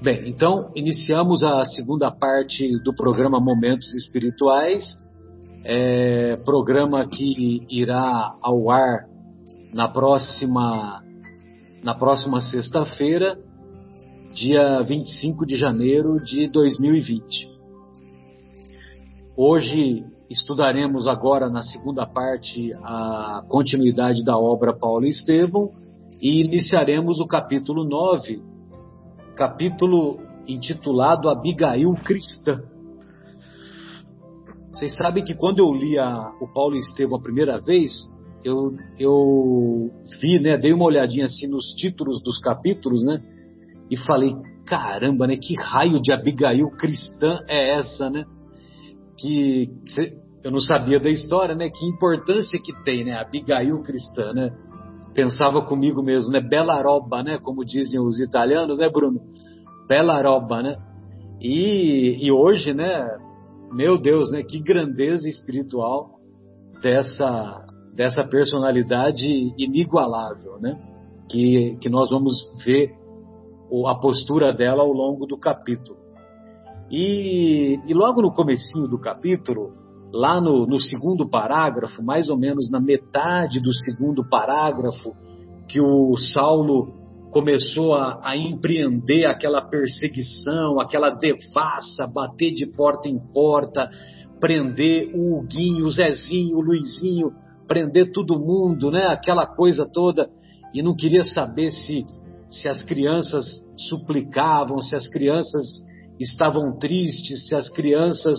Bem, então iniciamos a segunda parte do programa Momentos Espirituais, é, programa que irá ao ar na próxima na próxima sexta-feira, dia 25 de janeiro de 2020. Hoje estudaremos agora na segunda parte a continuidade da obra Paulo e Estevão e iniciaremos o capítulo 9 capítulo intitulado Abigail Cristã. Vocês sabem que quando eu li a, o Paulo e Estevão a primeira vez, eu, eu vi, né, dei uma olhadinha assim nos títulos dos capítulos, né, e falei, caramba, né, que raio de Abigail cristã é essa, né? Que eu não sabia da história, né? Que importância que tem, né? Abigail cristã, né? Pensava comigo mesmo, né? Bela roba, né? Como dizem os italianos, né, Bruno? Bela roba, né? E, e hoje, né? Meu Deus, né? Que grandeza espiritual dessa dessa personalidade inigualável, né? Que, que nós vamos ver a postura dela ao longo do capítulo. E, e logo no comecinho do capítulo, lá no, no, segundo parágrafo, mais ou menos na metade do segundo parágrafo, que o Saulo começou a, a empreender aquela perseguição, aquela devassa, bater de porta em porta, prender o Huguinho, o Zezinho, o Luizinho, prender todo mundo, né? Aquela coisa toda. E não queria saber se, se as crianças suplicavam, se as crianças estavam tristes, se as crianças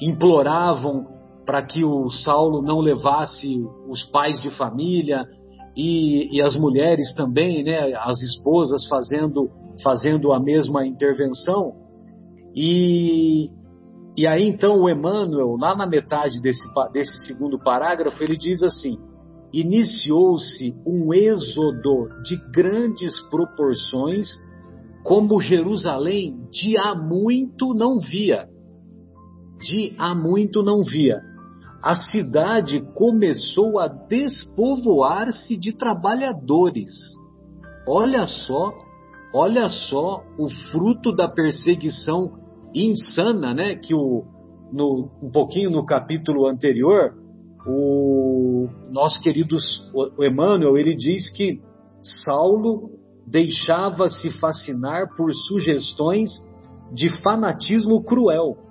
imploravam para que o Saulo não levasse os pais de família e, e, as mulheres também, né, as esposas fazendo, fazendo a mesma intervenção. E, e aí então o Emmanuel, lá na metade desse, desse segundo parágrafo, ele diz assim: iniciou-se um êxodo de grandes proporções, como Jerusalém de há muito não via de há muito não via. A cidade começou a despovoar-se de trabalhadores. Olha só, olha só o fruto da perseguição insana, né? Que o, no, um pouquinho no capítulo anterior, o nosso querido Emmanuel, ele diz que Saulo deixava-se fascinar por sugestões de fanatismo cruel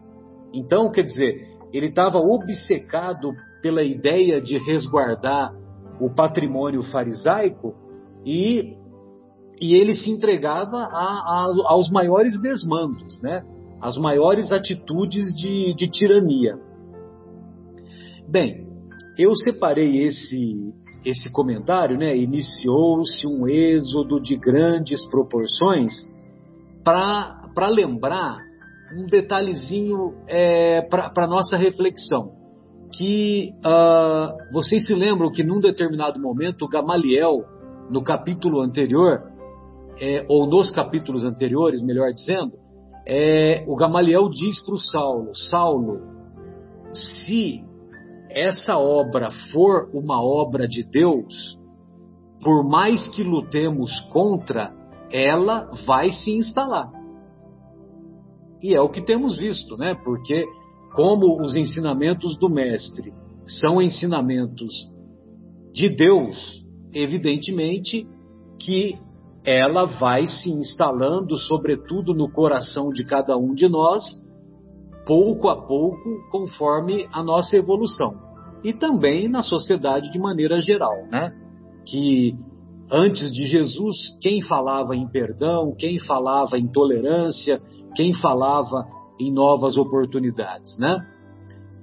então, quer dizer, ele estava obcecado pela ideia de resguardar o patrimônio farisaico e, e ele se entregava a, a, aos maiores desmandos, né? as maiores atitudes de, de tirania. Bem, eu separei esse, esse comentário, né? Iniciou-se um êxodo de grandes proporções para lembrar um detalhezinho é, para nossa reflexão. Que uh, vocês se lembram que num determinado momento Gamaliel, no capítulo anterior, é, ou nos capítulos anteriores, melhor dizendo, é, o Gamaliel diz para o Saulo: Saulo, se essa obra for uma obra de Deus, por mais que lutemos contra, ela vai se instalar. E é o que temos visto, né? Porque como os ensinamentos do mestre são ensinamentos de Deus, evidentemente que ela vai se instalando, sobretudo no coração de cada um de nós, pouco a pouco, conforme a nossa evolução. E também na sociedade de maneira geral, né? Que antes de Jesus, quem falava em perdão, quem falava em tolerância, quem falava em novas oportunidades, né?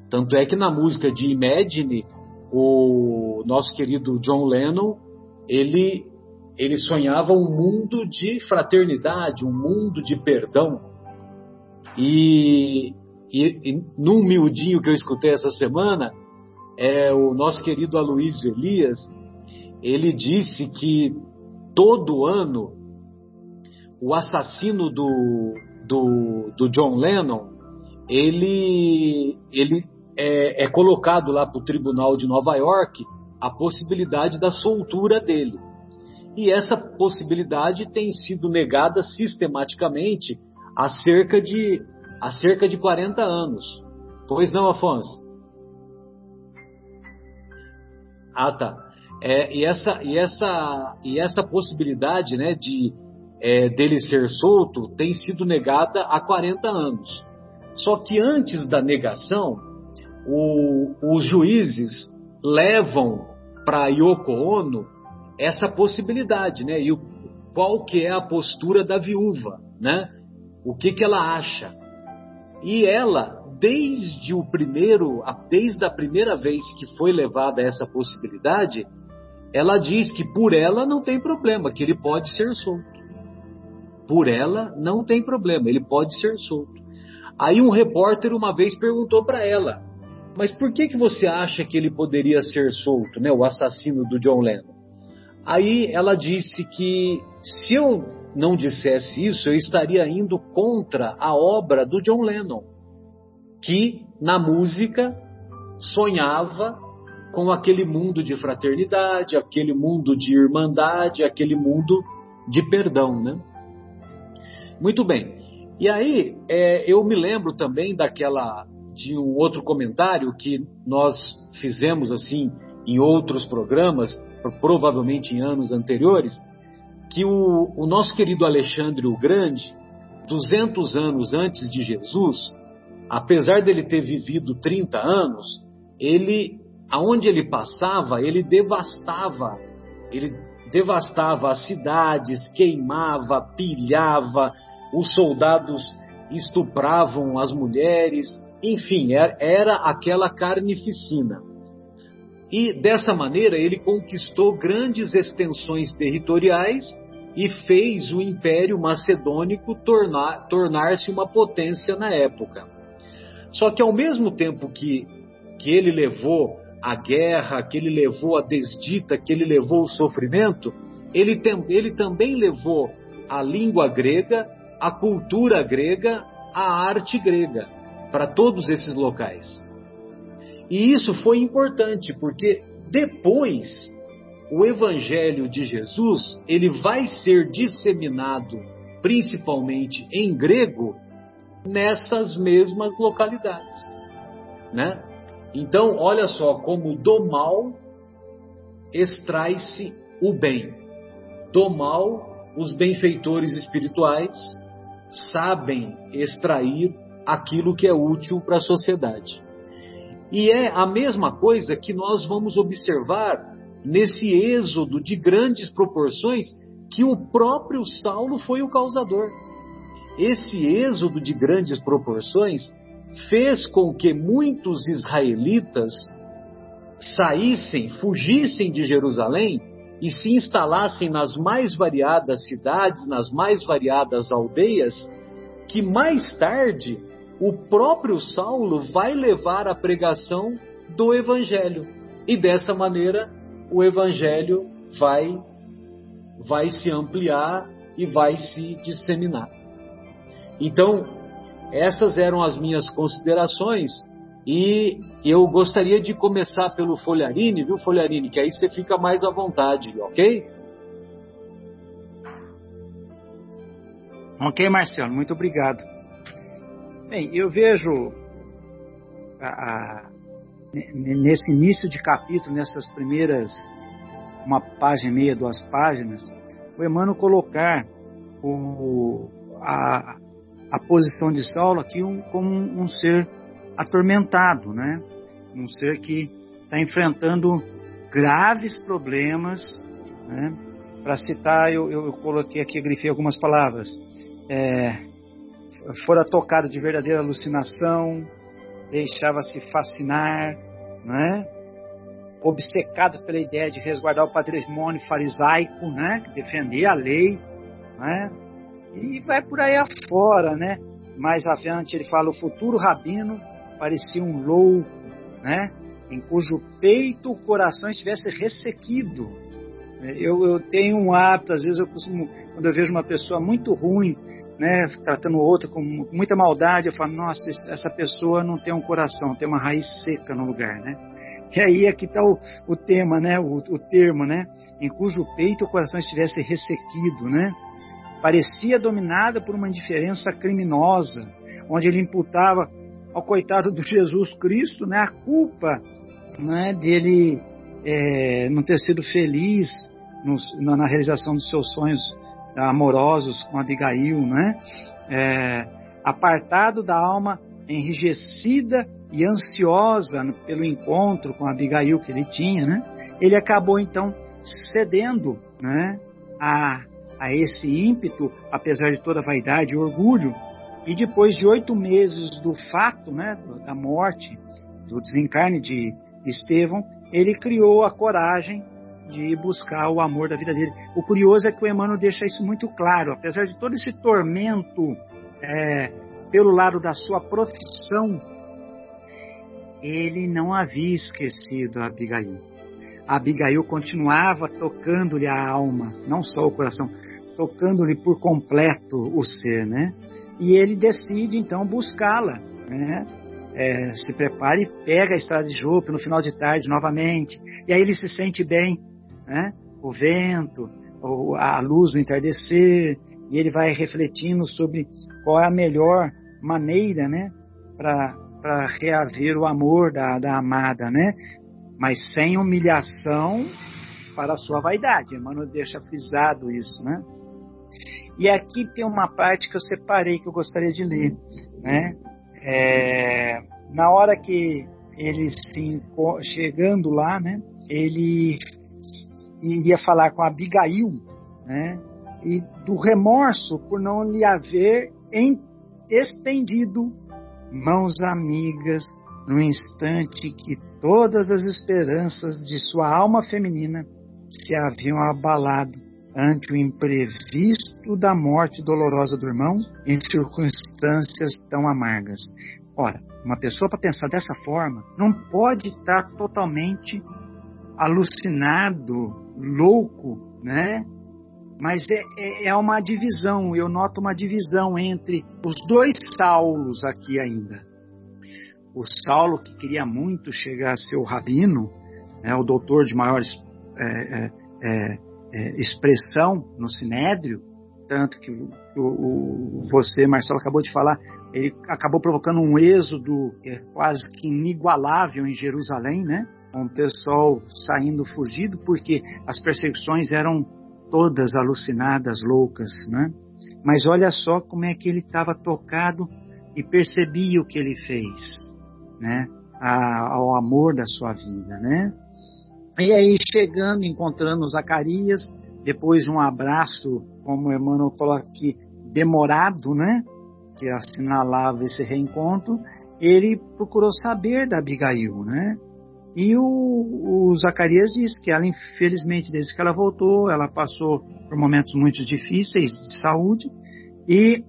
Tanto é que na música de Imagine, o nosso querido John Lennon, ele ele sonhava um mundo de fraternidade, um mundo de perdão. E, e, e num miudinho que eu escutei essa semana, é o nosso querido Aloysio Elias, ele disse que todo ano o assassino do, do, do John Lennon, ele, ele é, é colocado lá para o tribunal de Nova York a possibilidade da soltura dele. E essa possibilidade tem sido negada sistematicamente há cerca de, há cerca de 40 anos. Pois não, Afonso? Ah, tá. É, e, essa, e, essa, e essa possibilidade né, de é, dele ser solto tem sido negada há 40 anos. Só que antes da negação, o, os juízes levam para Yoko Ono essa possibilidade, né? E o, qual que é a postura da viúva, né? O que que ela acha? E ela, desde o primeiro, desde a primeira vez que foi levada essa possibilidade, ela diz que por ela não tem problema, que ele pode ser solto. Por ela não tem problema, ele pode ser solto. Aí um repórter uma vez perguntou para ela: "Mas por que que você acha que ele poderia ser solto, né, o assassino do John Lennon?" Aí ela disse que se eu não dissesse isso, eu estaria indo contra a obra do John Lennon, que na música sonhava com aquele mundo de fraternidade, aquele mundo de irmandade, aquele mundo de perdão, né? Muito bem. E aí é, eu me lembro também daquela de um outro comentário que nós fizemos assim em outros programas provavelmente em anos anteriores, que o, o nosso querido Alexandre o Grande, 200 anos antes de Jesus, apesar dele ter vivido 30 anos, ele, aonde ele passava, ele devastava, ele devastava as cidades, queimava, pilhava, os soldados estupravam as mulheres, enfim, era, era aquela carnificina. E dessa maneira ele conquistou grandes extensões territoriais e fez o Império Macedônico tornar, tornar-se uma potência na época. Só que ao mesmo tempo que, que ele levou a guerra, que ele levou a desdita, que ele levou o sofrimento, ele, tem, ele também levou a língua grega, a cultura grega, a arte grega para todos esses locais. E isso foi importante, porque depois o evangelho de Jesus, ele vai ser disseminado principalmente em grego nessas mesmas localidades, né? Então, olha só como do mal extrai-se o bem. Do mal, os benfeitores espirituais sabem extrair aquilo que é útil para a sociedade. E é a mesma coisa que nós vamos observar nesse êxodo de grandes proporções que o próprio Saulo foi o causador. Esse êxodo de grandes proporções fez com que muitos israelitas saíssem, fugissem de Jerusalém e se instalassem nas mais variadas cidades, nas mais variadas aldeias, que mais tarde o próprio Saulo vai levar a pregação do Evangelho. E dessa maneira, o Evangelho vai, vai se ampliar e vai se disseminar. Então, essas eram as minhas considerações e eu gostaria de começar pelo Folharine, viu, Folharine? Que aí você fica mais à vontade, ok? Ok, Marcelo, muito obrigado. Bem, eu vejo a, a, nesse início de capítulo, nessas primeiras uma página e meia, duas páginas, o Emmanuel colocar o, a, a posição de Saulo aqui um, como um, um ser atormentado, né? Um ser que está enfrentando graves problemas, né? Para citar, eu, eu, coloquei aqui, grifei algumas palavras. É, fora tocado de verdadeira alucinação, deixava-se fascinar, né? obcecado pela ideia de resguardar o patrimônio farisaico, né? defender a lei, né? E vai por aí afora. Né? Mais adiante ele fala: o futuro rabino parecia um louco, né? em cujo peito o coração estivesse ressequido. Eu, eu tenho um hábito, às vezes eu costumo, quando eu vejo uma pessoa muito ruim, né, tratando o outro com muita maldade, eu falo, nossa, essa pessoa não tem um coração, tem uma raiz seca no lugar, né? E aí aqui está o, o, tema, né, o, o, termo, né, em cujo peito o coração estivesse ressequido, né? Parecia dominada por uma indiferença criminosa, onde ele imputava ao coitado do Jesus Cristo, né, a culpa, né, dele é, não ter sido feliz nos, na realização dos seus sonhos amorosos com Abigail, né? É, apartado da alma enrijecida e ansiosa pelo encontro com Abigail que ele tinha, né? Ele acabou então cedendo, né? A, a esse ímpeto, apesar de toda a vaidade e orgulho. E depois de oito meses do fato, né? Da morte, do desencarne de Estevão, ele criou a coragem de buscar o amor da vida dele. O curioso é que o Emmanuel deixa isso muito claro, apesar de todo esse tormento é, pelo lado da sua profissão, ele não havia esquecido a Abigail. A Abigail continuava tocando-lhe a alma, não só o coração, tocando-lhe por completo o ser, né? E ele decide então buscá-la, né? É, se prepara e pega a estrada de Jope no final de tarde novamente. E aí ele se sente bem, né? o vento, a luz do entardecer, e ele vai refletindo sobre qual é a melhor maneira né? para reaver o amor da, da amada, né? mas sem humilhação para a sua vaidade. Emmanuel deixa frisado isso, né? E aqui tem uma parte que eu separei que eu gostaria de ler, né? É, na hora que ele se chegando lá, né? Ele iria falar com Abigail, né? E do remorso por não lhe haver estendido mãos amigas no instante que todas as esperanças de sua alma feminina se haviam abalado ante o imprevisto da morte dolorosa do irmão em circunstâncias tão amargas. Ora, uma pessoa para pensar dessa forma não pode estar totalmente alucinado, louco, né? Mas é, é, é uma divisão, eu noto uma divisão entre os dois Saulos aqui ainda. O Saulo que queria muito chegar a ser o rabino, né, o doutor de maior é, é, é, é, expressão no Sinédrio, tanto que o, o, você, Marcelo, acabou de falar, ele acabou provocando um êxodo quase que inigualável em Jerusalém, né? um pessoal saindo fugido porque as perseguições eram todas alucinadas, loucas, né? Mas olha só como é que ele estava tocado e percebia o que ele fez, né? A, ao amor da sua vida, né? E aí chegando, encontrando Zacarias, depois de um abraço, como o Emmanuel coloca aqui, demorado, né? Que assinalava esse reencontro, ele procurou saber da Abigail, né? E o, o, Zacarias diz que ela, infelizmente, desde que ela voltou, ela passou por momentos muito difíceis de saúde e,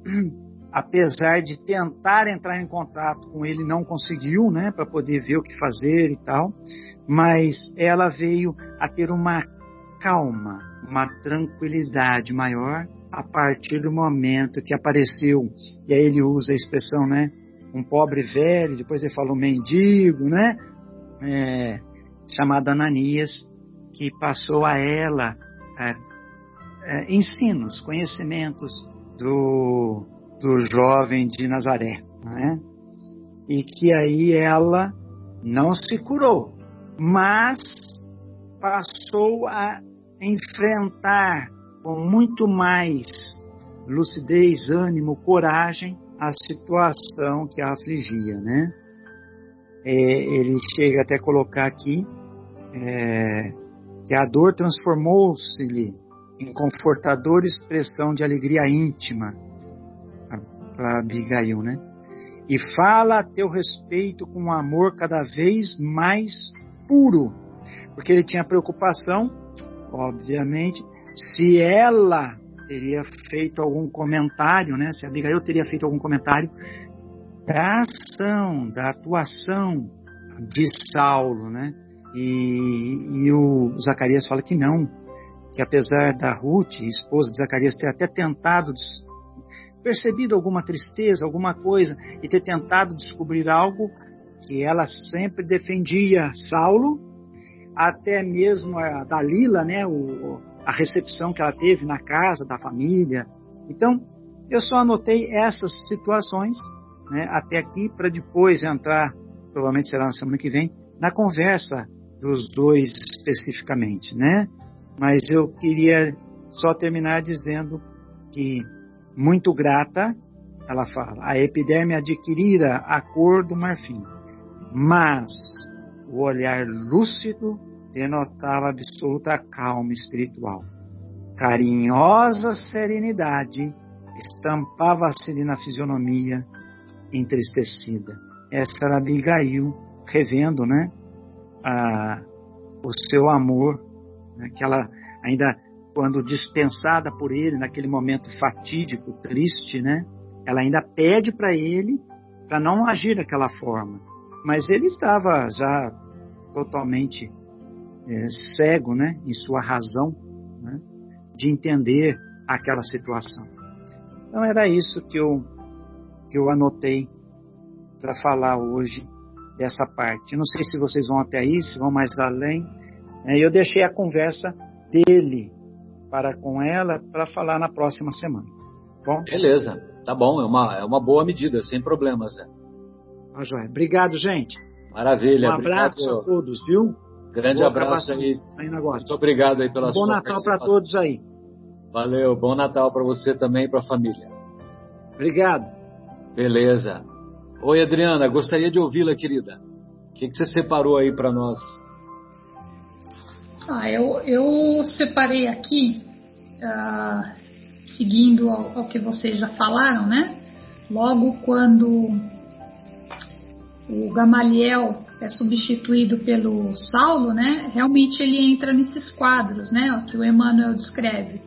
apesar de tentar entrar em contato com ele, não conseguiu, né, para poder ver o que fazer e tal, mas ela veio a ter uma calma, uma tranquilidade maior a partir do momento que apareceu, e aí ele usa a expressão, né, um pobre velho, depois ele fala um mendigo, né, é, chamado Ananias, que passou a ela é, é, ensinos, conhecimentos do, do jovem de Nazaré. Né? E que aí ela não se curou, mas passou a enfrentar com muito mais lucidez, ânimo, coragem a situação que a afligia, né? é, ele chega até colocar aqui é, que a dor transformou-se-lhe em confortadora expressão de alegria íntima para Abigail, né? E fala a teu respeito com um amor cada vez mais puro, porque ele tinha preocupação, obviamente, se ela teria feito algum comentário, né? Se Abigail teria feito algum comentário da ação, da atuação de Saulo, né? E, e o Zacarias fala que não, que apesar da Ruth, esposa de Zacarias, ter até tentado percebido alguma tristeza, alguma coisa, e ter tentado descobrir algo que ela sempre defendia Saulo, até mesmo a Dalila, né, o, a recepção que ela teve na casa da família. Então, eu só anotei essas situações né, até aqui para depois entrar, provavelmente será na semana que vem, na conversa dos dois especificamente, né? Mas eu queria só terminar dizendo que muito grata, ela fala, a epiderme adquirira a cor do marfim, mas o olhar lúcido denotava absoluta calma espiritual. Carinhosa serenidade estampava-se na fisionomia entristecida. Essa era Abigail revendo, né, a, o seu amor, né, que ela ainda quando dispensada por ele naquele momento fatídico, triste, né, ela ainda pede para ele para não agir daquela forma. Mas ele estava já totalmente é, cego, né, em sua razão, né, de entender aquela situação. Então era isso que eu que eu anotei para falar hoje dessa parte. Não sei se vocês vão até aí, se vão mais além. É, eu deixei a conversa dele para com ela para falar na próxima semana. Bom? Beleza, tá bom, é uma, é uma boa medida, sem problemas. Né? Ah, joia. Obrigado, gente. Maravilha. Um abraço obrigado. a todos, viu? Grande Vou abraço aí. Muito obrigado aí pela um Bom Natal para todos aí. Valeu, bom Natal para você também e para a família. Obrigado. Beleza. Oi, Adriana, gostaria de ouvi-la, querida. O que, que você separou aí para nós? Ah, eu, eu separei aqui, uh, seguindo ao, ao, que vocês já falaram, né? Logo quando o Gamaliel é substituído pelo Saulo, né? Realmente ele entra nesses quadros, né? Que o Emmanuel descreve: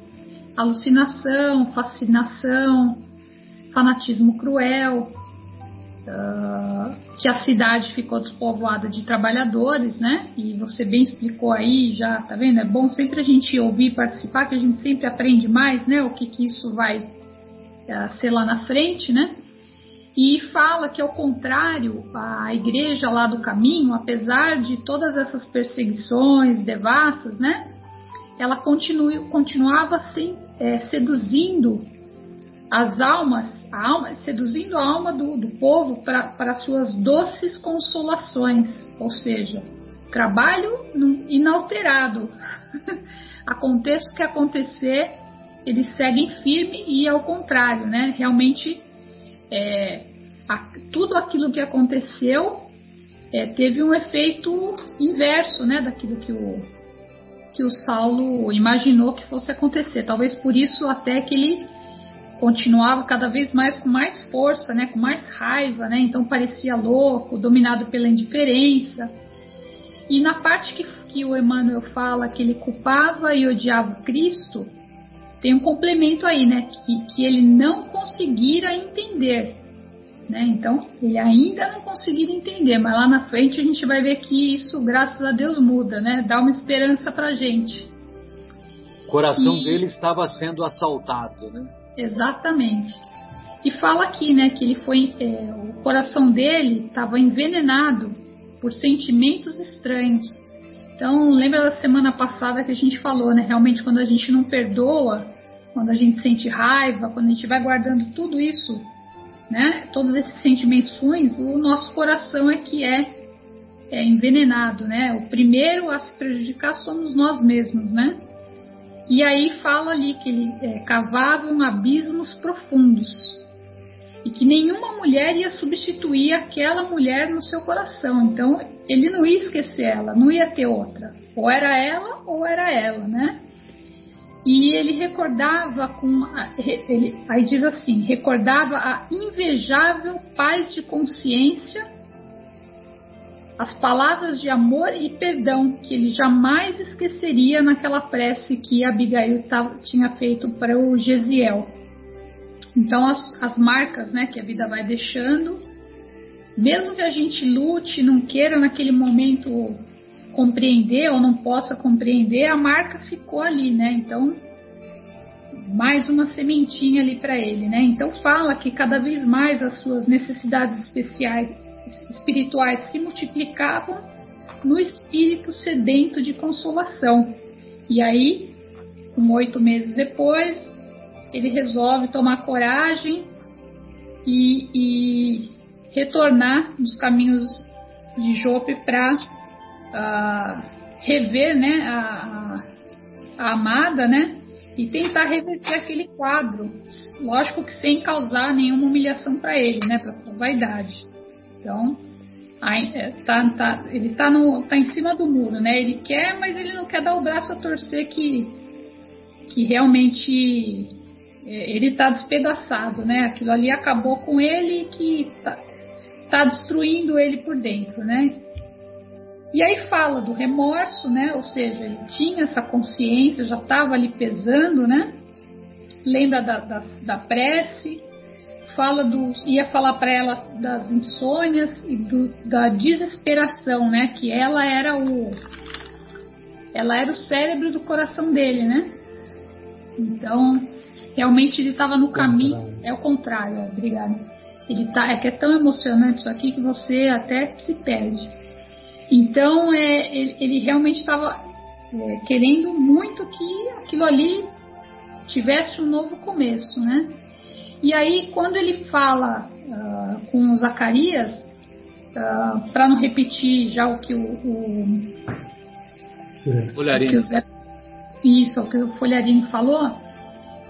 alucinação, fascinação, fanatismo cruel, uh, que a cidade ficou despovoada de trabalhadores, né? E você bem explicou aí, já tá vendo? É bom sempre a gente ouvir participar, que a gente sempre aprende mais, né? O que, que isso vai uh, ser lá na frente, né? E fala que, ao contrário, a igreja lá do caminho, apesar de todas essas perseguições devassas, né? Ela continuava assim, é, seduzindo as almas a alma, seduzindo a alma do, do povo para suas doces consolações, ou seja, trabalho inalterado. Aconteça o que acontecer, eles seguem firme e ao contrário, né? Realmente, é, a, tudo aquilo que aconteceu é, teve um efeito inverso, né? Daquilo que o, que o Saulo imaginou que fosse acontecer. Talvez por isso até que ele continuava cada vez mais com mais força, né, com mais raiva, né, então parecia louco, dominado pela indiferença. E na parte que, que o Emmanuel fala que ele culpava e odiava Cristo, tem um complemento aí, né, que, que ele não conseguira entender. Né? Então, ele ainda não conseguira entender, mas lá na frente a gente vai ver que isso, graças a Deus, muda, né? Dá uma esperança pra gente. O coração e... dele estava sendo assaltado, né? Exatamente. E fala aqui, né, que ele foi, é, o coração dele estava envenenado por sentimentos estranhos. Então, lembra da semana passada que a gente falou, né? Realmente, quando a gente não perdoa, quando a gente sente raiva, quando a gente vai guardando tudo isso, né? Todos esses sentimentos ruins, o nosso coração é que é, é envenenado, né? O primeiro a se prejudicar somos nós mesmos, né? E aí fala ali que ele é, cavavam abismos profundos e que nenhuma mulher ia substituir aquela mulher no seu coração. Então ele não ia esquecer ela, não ia ter outra. Ou era ela ou era ela, né? E ele recordava com. Ele, aí diz assim: recordava a invejável paz de consciência as palavras de amor e perdão que ele jamais esqueceria naquela prece que Abigail tinha feito para o Gesiel. Então as, as marcas né, que a vida vai deixando, mesmo que a gente lute, não queira naquele momento compreender ou não possa compreender, a marca ficou ali, né? Então mais uma sementinha ali para ele, né? Então fala que cada vez mais as suas necessidades especiais, espirituais se multiplicavam no espírito sedento de consolação. E aí, um oito meses depois, ele resolve tomar coragem e, e retornar nos caminhos de Jope para uh, ah, rever né, a, a, amada, né? e tentar reverter aquele quadro. Lógico que sem causar nenhuma humilhação para ele, né? Para a vaidade. Então, é, tá, tá, ele está tá em cima do muro, né? Ele quer, mas ele não quer dar o braço a torcer que, que realmente é, ele está despedaçado, né? Aquilo ali acabou com ele e que está tá destruindo ele por dentro, né? E aí fala do remorso, né? Ou seja, ele tinha essa consciência, já estava ali pesando, né? Lembra da, da, da prece, fala do, ia falar para ela das insônias e do, da desesperação, né? Que ela era o, ela era o cérebro do coração dele, né? Então, realmente ele estava no caminho. É o contrário, obrigada. Ele tá, é que é tão emocionante isso aqui que você até se perde. Então, é, ele, ele realmente estava é, querendo muito que aquilo ali tivesse um novo começo, né? E aí, quando ele fala uh, com Zacarias, uh, ah, para não repetir já o que o, o, Folharini. O Zé, isso, o que o Folharini falou,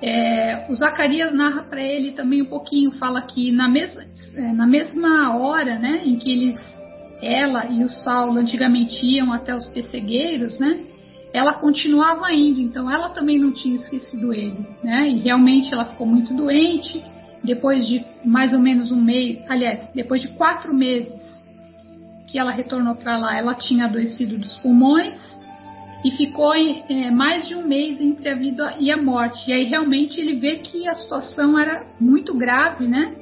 é, o Zacarias narra para ele também um pouquinho, fala que na mesma, é, na mesma hora né, em que eles ela e o Saulo antigamente iam até os pessegueiros, né? Ela continuava indo, então ela também não tinha esquecido ele, né? E realmente ela ficou muito doente. Depois de mais ou menos um mês, aliás, depois de quatro meses que ela retornou para lá, ela tinha adoecido dos pulmões e ficou é, mais de um mês entre a vida e a morte. E aí realmente ele vê que a situação era muito grave, né?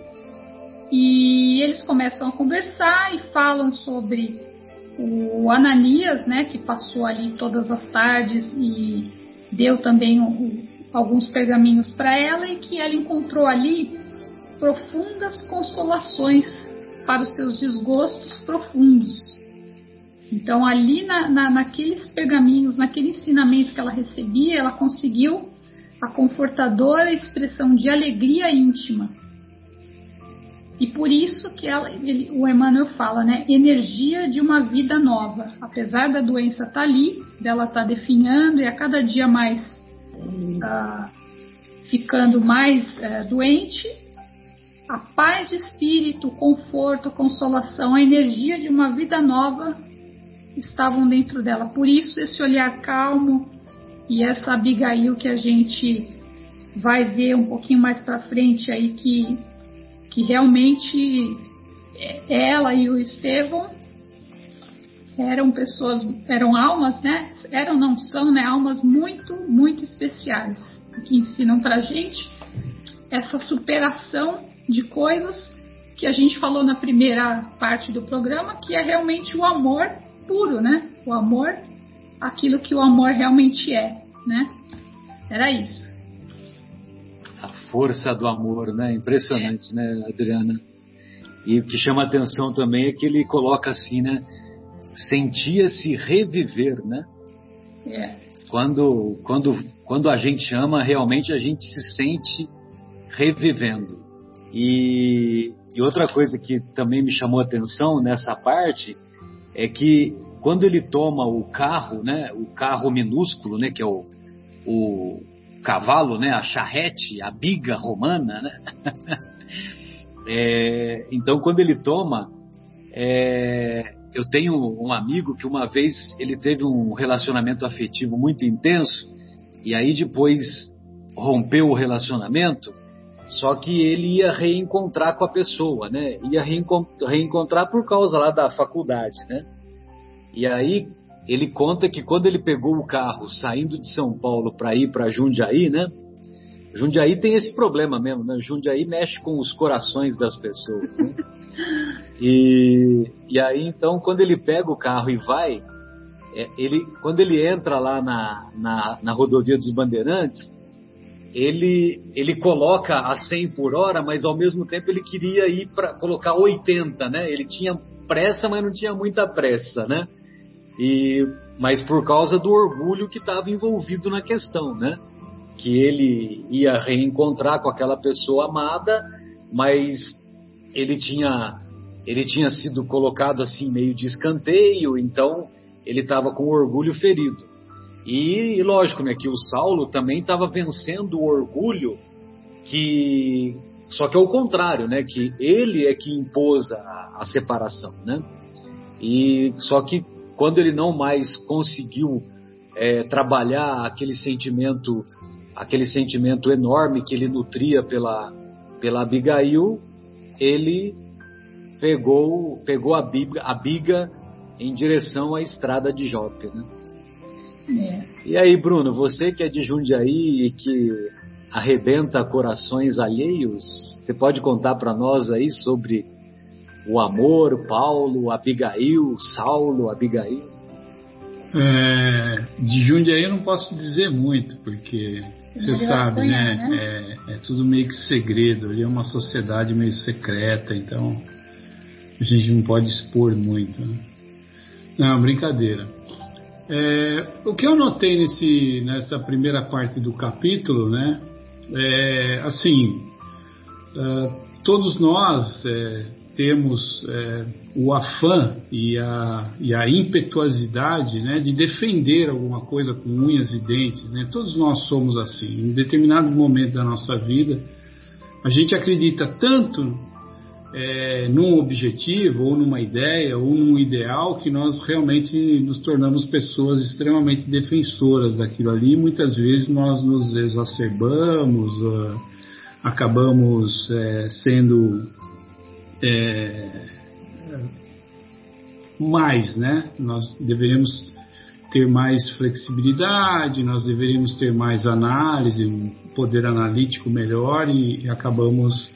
E eles começam a conversar e falam sobre o Ananias, né, que passou ali todas as tardes e deu também alguns pergaminhos para ela e que ela encontrou ali profundas consolações para os seus desgostos profundos. Então, ali na, na, naqueles pergaminhos, naquele ensinamento que ela recebia, ela conseguiu a confortadora expressão de alegria íntima e por isso que ela, ele, o Emmanuel fala, né, energia de uma vida nova. Apesar da doença estar tá ali, dela estar tá definhando e a cada dia mais uh, ficando mais uh, doente, a paz de espírito, o conforto, a consolação, a energia de uma vida nova estavam dentro dela. Por isso esse olhar calmo e essa Abigail que a gente vai ver um pouquinho mais para frente aí que que realmente ela e o Estevão eram pessoas, eram almas, né? Eram, não são, né? Almas muito, muito especiais, que ensinam pra gente essa superação de coisas que a gente falou na primeira parte do programa, que é realmente o amor puro, né? O amor, aquilo que o amor realmente é, né? Era isso força do amor, né? Impressionante, né, Adriana? E o que chama atenção também é que ele coloca assim, né? Sentia-se reviver, né? É. Quando, quando, quando a gente ama, realmente a gente se sente revivendo. E, e outra coisa que também me chamou atenção nessa parte é que quando ele toma o carro, né? O carro minúsculo, né? Que é o, o cavalo, né, a charrete, a biga romana, né? é, então, quando ele toma, é, eu tenho um amigo que uma vez ele teve um relacionamento afetivo muito intenso e aí depois rompeu o relacionamento, só que ele ia reencontrar com a pessoa, né? Ia reencontrar por causa lá da faculdade, né? E aí ele conta que quando ele pegou o carro saindo de São Paulo para ir para Jundiaí, né? Jundiaí tem esse problema mesmo, né? Jundiaí mexe com os corações das pessoas. Né? E, e aí, então, quando ele pega o carro e vai, é, ele, quando ele entra lá na, na, na rodovia dos Bandeirantes, ele, ele coloca a 100 por hora, mas ao mesmo tempo ele queria ir para colocar 80, né? Ele tinha pressa, mas não tinha muita pressa, né? E, mas por causa do orgulho que estava envolvido na questão, né? Que ele ia reencontrar com aquela pessoa amada, mas ele tinha ele tinha sido colocado assim meio de escanteio, então ele estava com o orgulho ferido. E, lógico, né, que o Saulo também estava vencendo o orgulho que só que é o contrário, né, que ele é que impôs a, a separação, né? E só que quando ele não mais conseguiu é, trabalhar aquele sentimento, aquele sentimento enorme que ele nutria pela pela Abigail, ele pegou pegou a biga, a biga em direção à estrada de Jope, né? É. E aí, Bruno, você que é de Jundiaí e que arrebenta corações alheios, você pode contar para nós aí sobre o amor, Paulo, Abigail, Saulo, Abigail? É, de Jundiaí eu não posso dizer muito, porque você sabe, né? né? É, é, tudo meio que segredo, ali é uma sociedade meio secreta, então a gente não pode expor muito. Né? Não, brincadeira. É, o que eu notei nesse, nessa primeira parte do capítulo, né, é assim, é, todos nós é, temos é, o afã e a, e a impetuosidade né, de defender alguma coisa com unhas e dentes. Né? Todos nós somos assim. Em determinado momento da nossa vida, a gente acredita tanto é, num objetivo, ou numa ideia, ou num ideal, que nós realmente nos tornamos pessoas extremamente defensoras daquilo ali. Muitas vezes nós nos exacerbamos, uh, acabamos é, sendo é, mais, né? Nós deveríamos ter mais flexibilidade, nós deveríamos ter mais análise, um poder analítico melhor e, e acabamos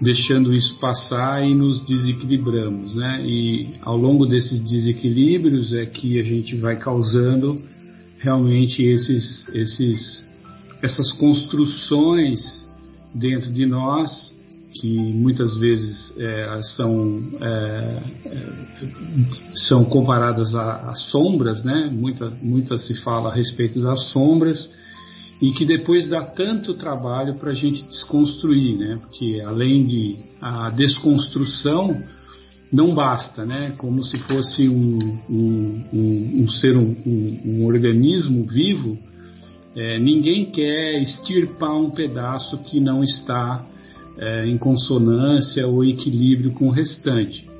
deixando isso passar e nos desequilibramos, né? E ao longo desses desequilíbrios é que a gente vai causando realmente esses, esses, essas construções dentro de nós que muitas vezes é, são, é, é são comparadas a, sombras, né? Muita, muita se fala a respeito das sombras e que depois dá tanto trabalho para a gente desconstruir, né? Porque além de a desconstrução não basta, né? Como se fosse um, um, um, um ser, um, organismo vivo, é, ninguém quer extirpar um pedaço que não está é, em consonância ou equilíbrio com o restante.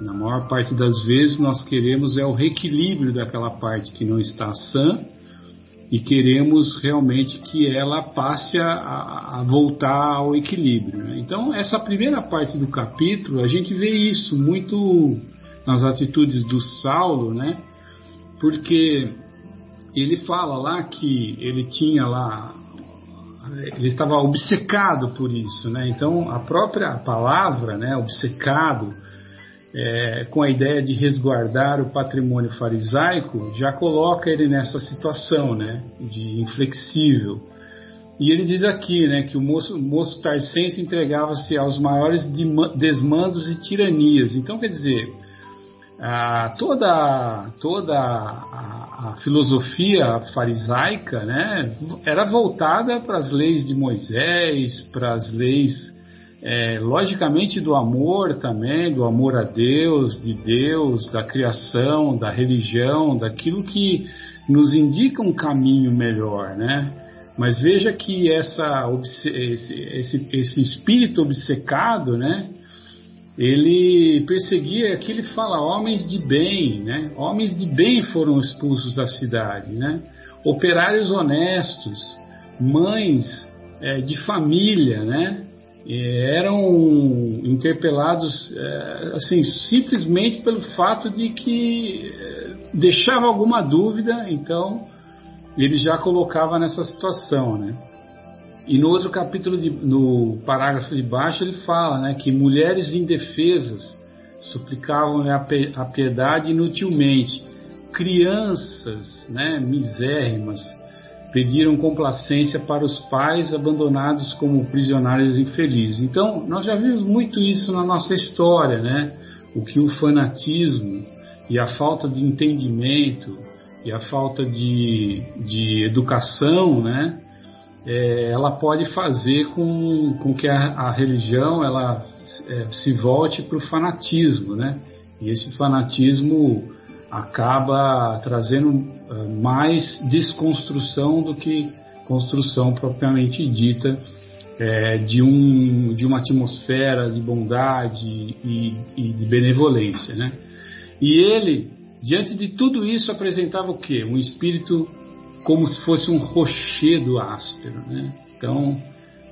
Na maior parte das vezes nós queremos é o reequilíbrio daquela parte que não está sã e queremos realmente que ela passe a, a voltar ao equilíbrio. Né? Então, essa primeira parte do capítulo, a gente vê isso muito nas atitudes do Saulo, né? porque ele fala lá que ele tinha lá, ele estava obcecado por isso, né? Então, a própria palavra, né, obcecado, é, com a ideia de resguardar o patrimônio farisaico, já coloca ele nessa situação, né, de inflexível. E ele diz aqui, né, que o moço, o moço tarcense entregava-se aos maiores desmandos e tiranias. Então, quer dizer, a, toda, toda a, a, filosofia farisaica, né, era voltada para as leis de Moisés, para as leis é, logicamente do amor também, do amor a Deus, de Deus, da criação, da religião, daquilo que nos indica um caminho melhor, né? Mas veja que essa, esse, esse, esse espírito obcecado, né? Ele perseguia, aqui ele fala, homens de bem, né? Homens de bem foram expulsos da cidade, né? Operários honestos, mães é, de família, né? eram interpelados é, assim simplesmente pelo fato de que é, deixava alguma dúvida, então ele já colocava nessa situação, né? E no outro capítulo, de, no parágrafo de baixo, ele fala né, que mulheres indefesas suplicavam a piedade inutilmente, crianças né, misérrimas pediram complacência para os pais abandonados como prisioneiros infelizes. Então, nós já vimos muito isso na nossa história, né? O que o fanatismo e a falta de entendimento e a falta de, de educação, né? É, ela pode fazer com, com que a, a religião ela é, se volte para o fanatismo, né? E esse fanatismo acaba trazendo uh, mais desconstrução do que construção propriamente dita é, de, um, de uma atmosfera de bondade e, e, de benevolência. Né? E ele, diante de tudo isso, apresentava o quê? Um espírito como se fosse um rochedo áspero. Né? Então,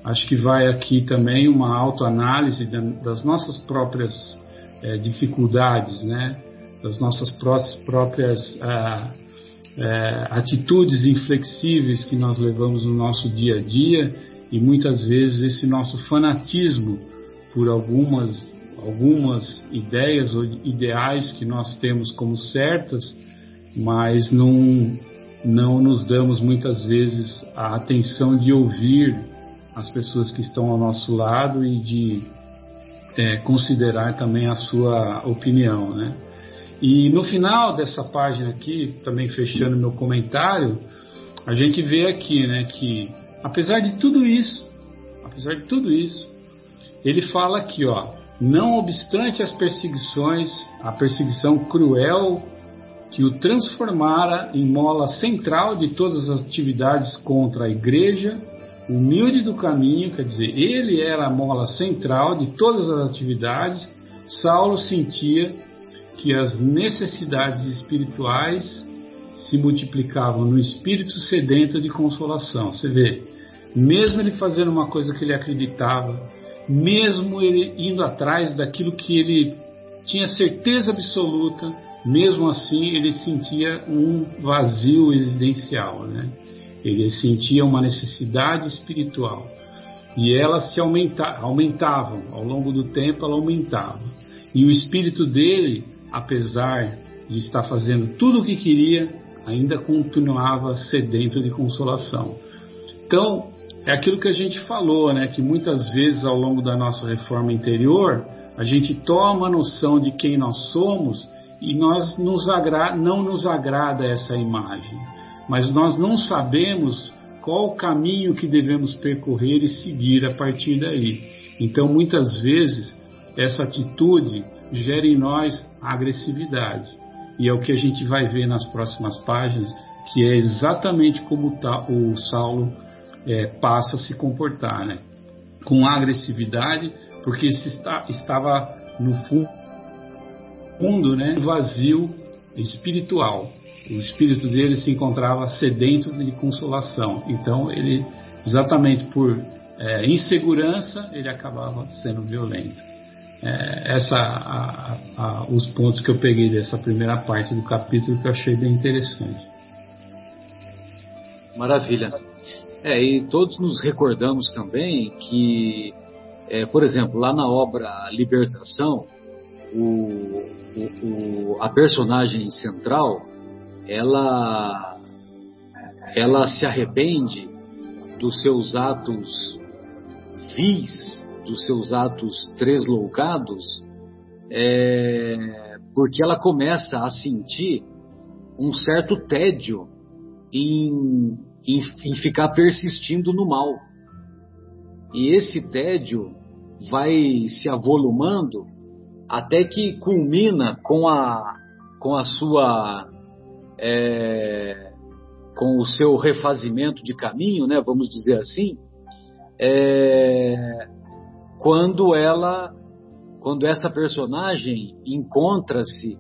acho que vai aqui também uma autoanálise das nossas próprias é, dificuldades, né? das nossas próprias é, atitudes inflexíveis que nós levamos no nosso dia a dia e muitas vezes esse nosso fanatismo por algumas algumas ideias ou ideais que nós temos como certas, mas não não nos damos muitas vezes a atenção de ouvir as pessoas que estão ao nosso lado e de é, considerar também a sua opinião, né? E no final dessa página aqui, também fechando meu comentário, a gente vê aqui, né, que apesar de tudo isso, apesar de tudo isso, ele fala aqui, ó, não obstante as perseguições, a perseguição cruel que o transformara em mola central de todas as atividades contra a igreja, humilde do caminho, quer dizer, ele era a mola central de todas as atividades, Saulo sentia que as necessidades espirituais se multiplicavam no espírito sedento de consolação. Você vê, mesmo ele fazendo uma coisa que ele acreditava, mesmo ele indo atrás daquilo que ele tinha certeza absoluta, mesmo assim ele sentia um vazio existencial, né? Ele sentia uma necessidade espiritual e elas se aumenta, aumentavam ao longo do tempo, ela aumentava e o espírito dele apesar de estar fazendo tudo o que queria, ainda continuava sedento de consolação. Então, é aquilo que a gente falou, né, que muitas vezes ao longo da nossa reforma interior, a gente toma a noção de quem nós somos e nós nos não nos agrada essa imagem, mas nós não sabemos qual o caminho que devemos percorrer e seguir a partir daí. Então, muitas vezes, essa atitude gera em nós agressividade. E é o que a gente vai ver nas próximas páginas, que é exatamente como o Saulo é, passa a se comportar, né? com agressividade, porque está, estava no fundo, né, vazio espiritual. O espírito dele se encontrava sedento de consolação. Então ele, exatamente por é, insegurança, ele acabava sendo violento é, essa, a, a, os pontos que eu peguei dessa primeira parte do capítulo que eu achei bem interessante. Maravilha. É, e todos nos recordamos também que, é, por exemplo, lá na obra Libertação, o, o, a personagem central, ela, ela se arrepende dos seus atos vis dos seus atos tresloucados, é, porque ela começa a sentir um certo tédio em, em, em ficar persistindo no mal. E esse tédio vai se avolumando até que culmina com a, com a sua. É, com o seu refazimento de caminho, né, vamos dizer assim, é, quando ela, quando essa personagem encontra-se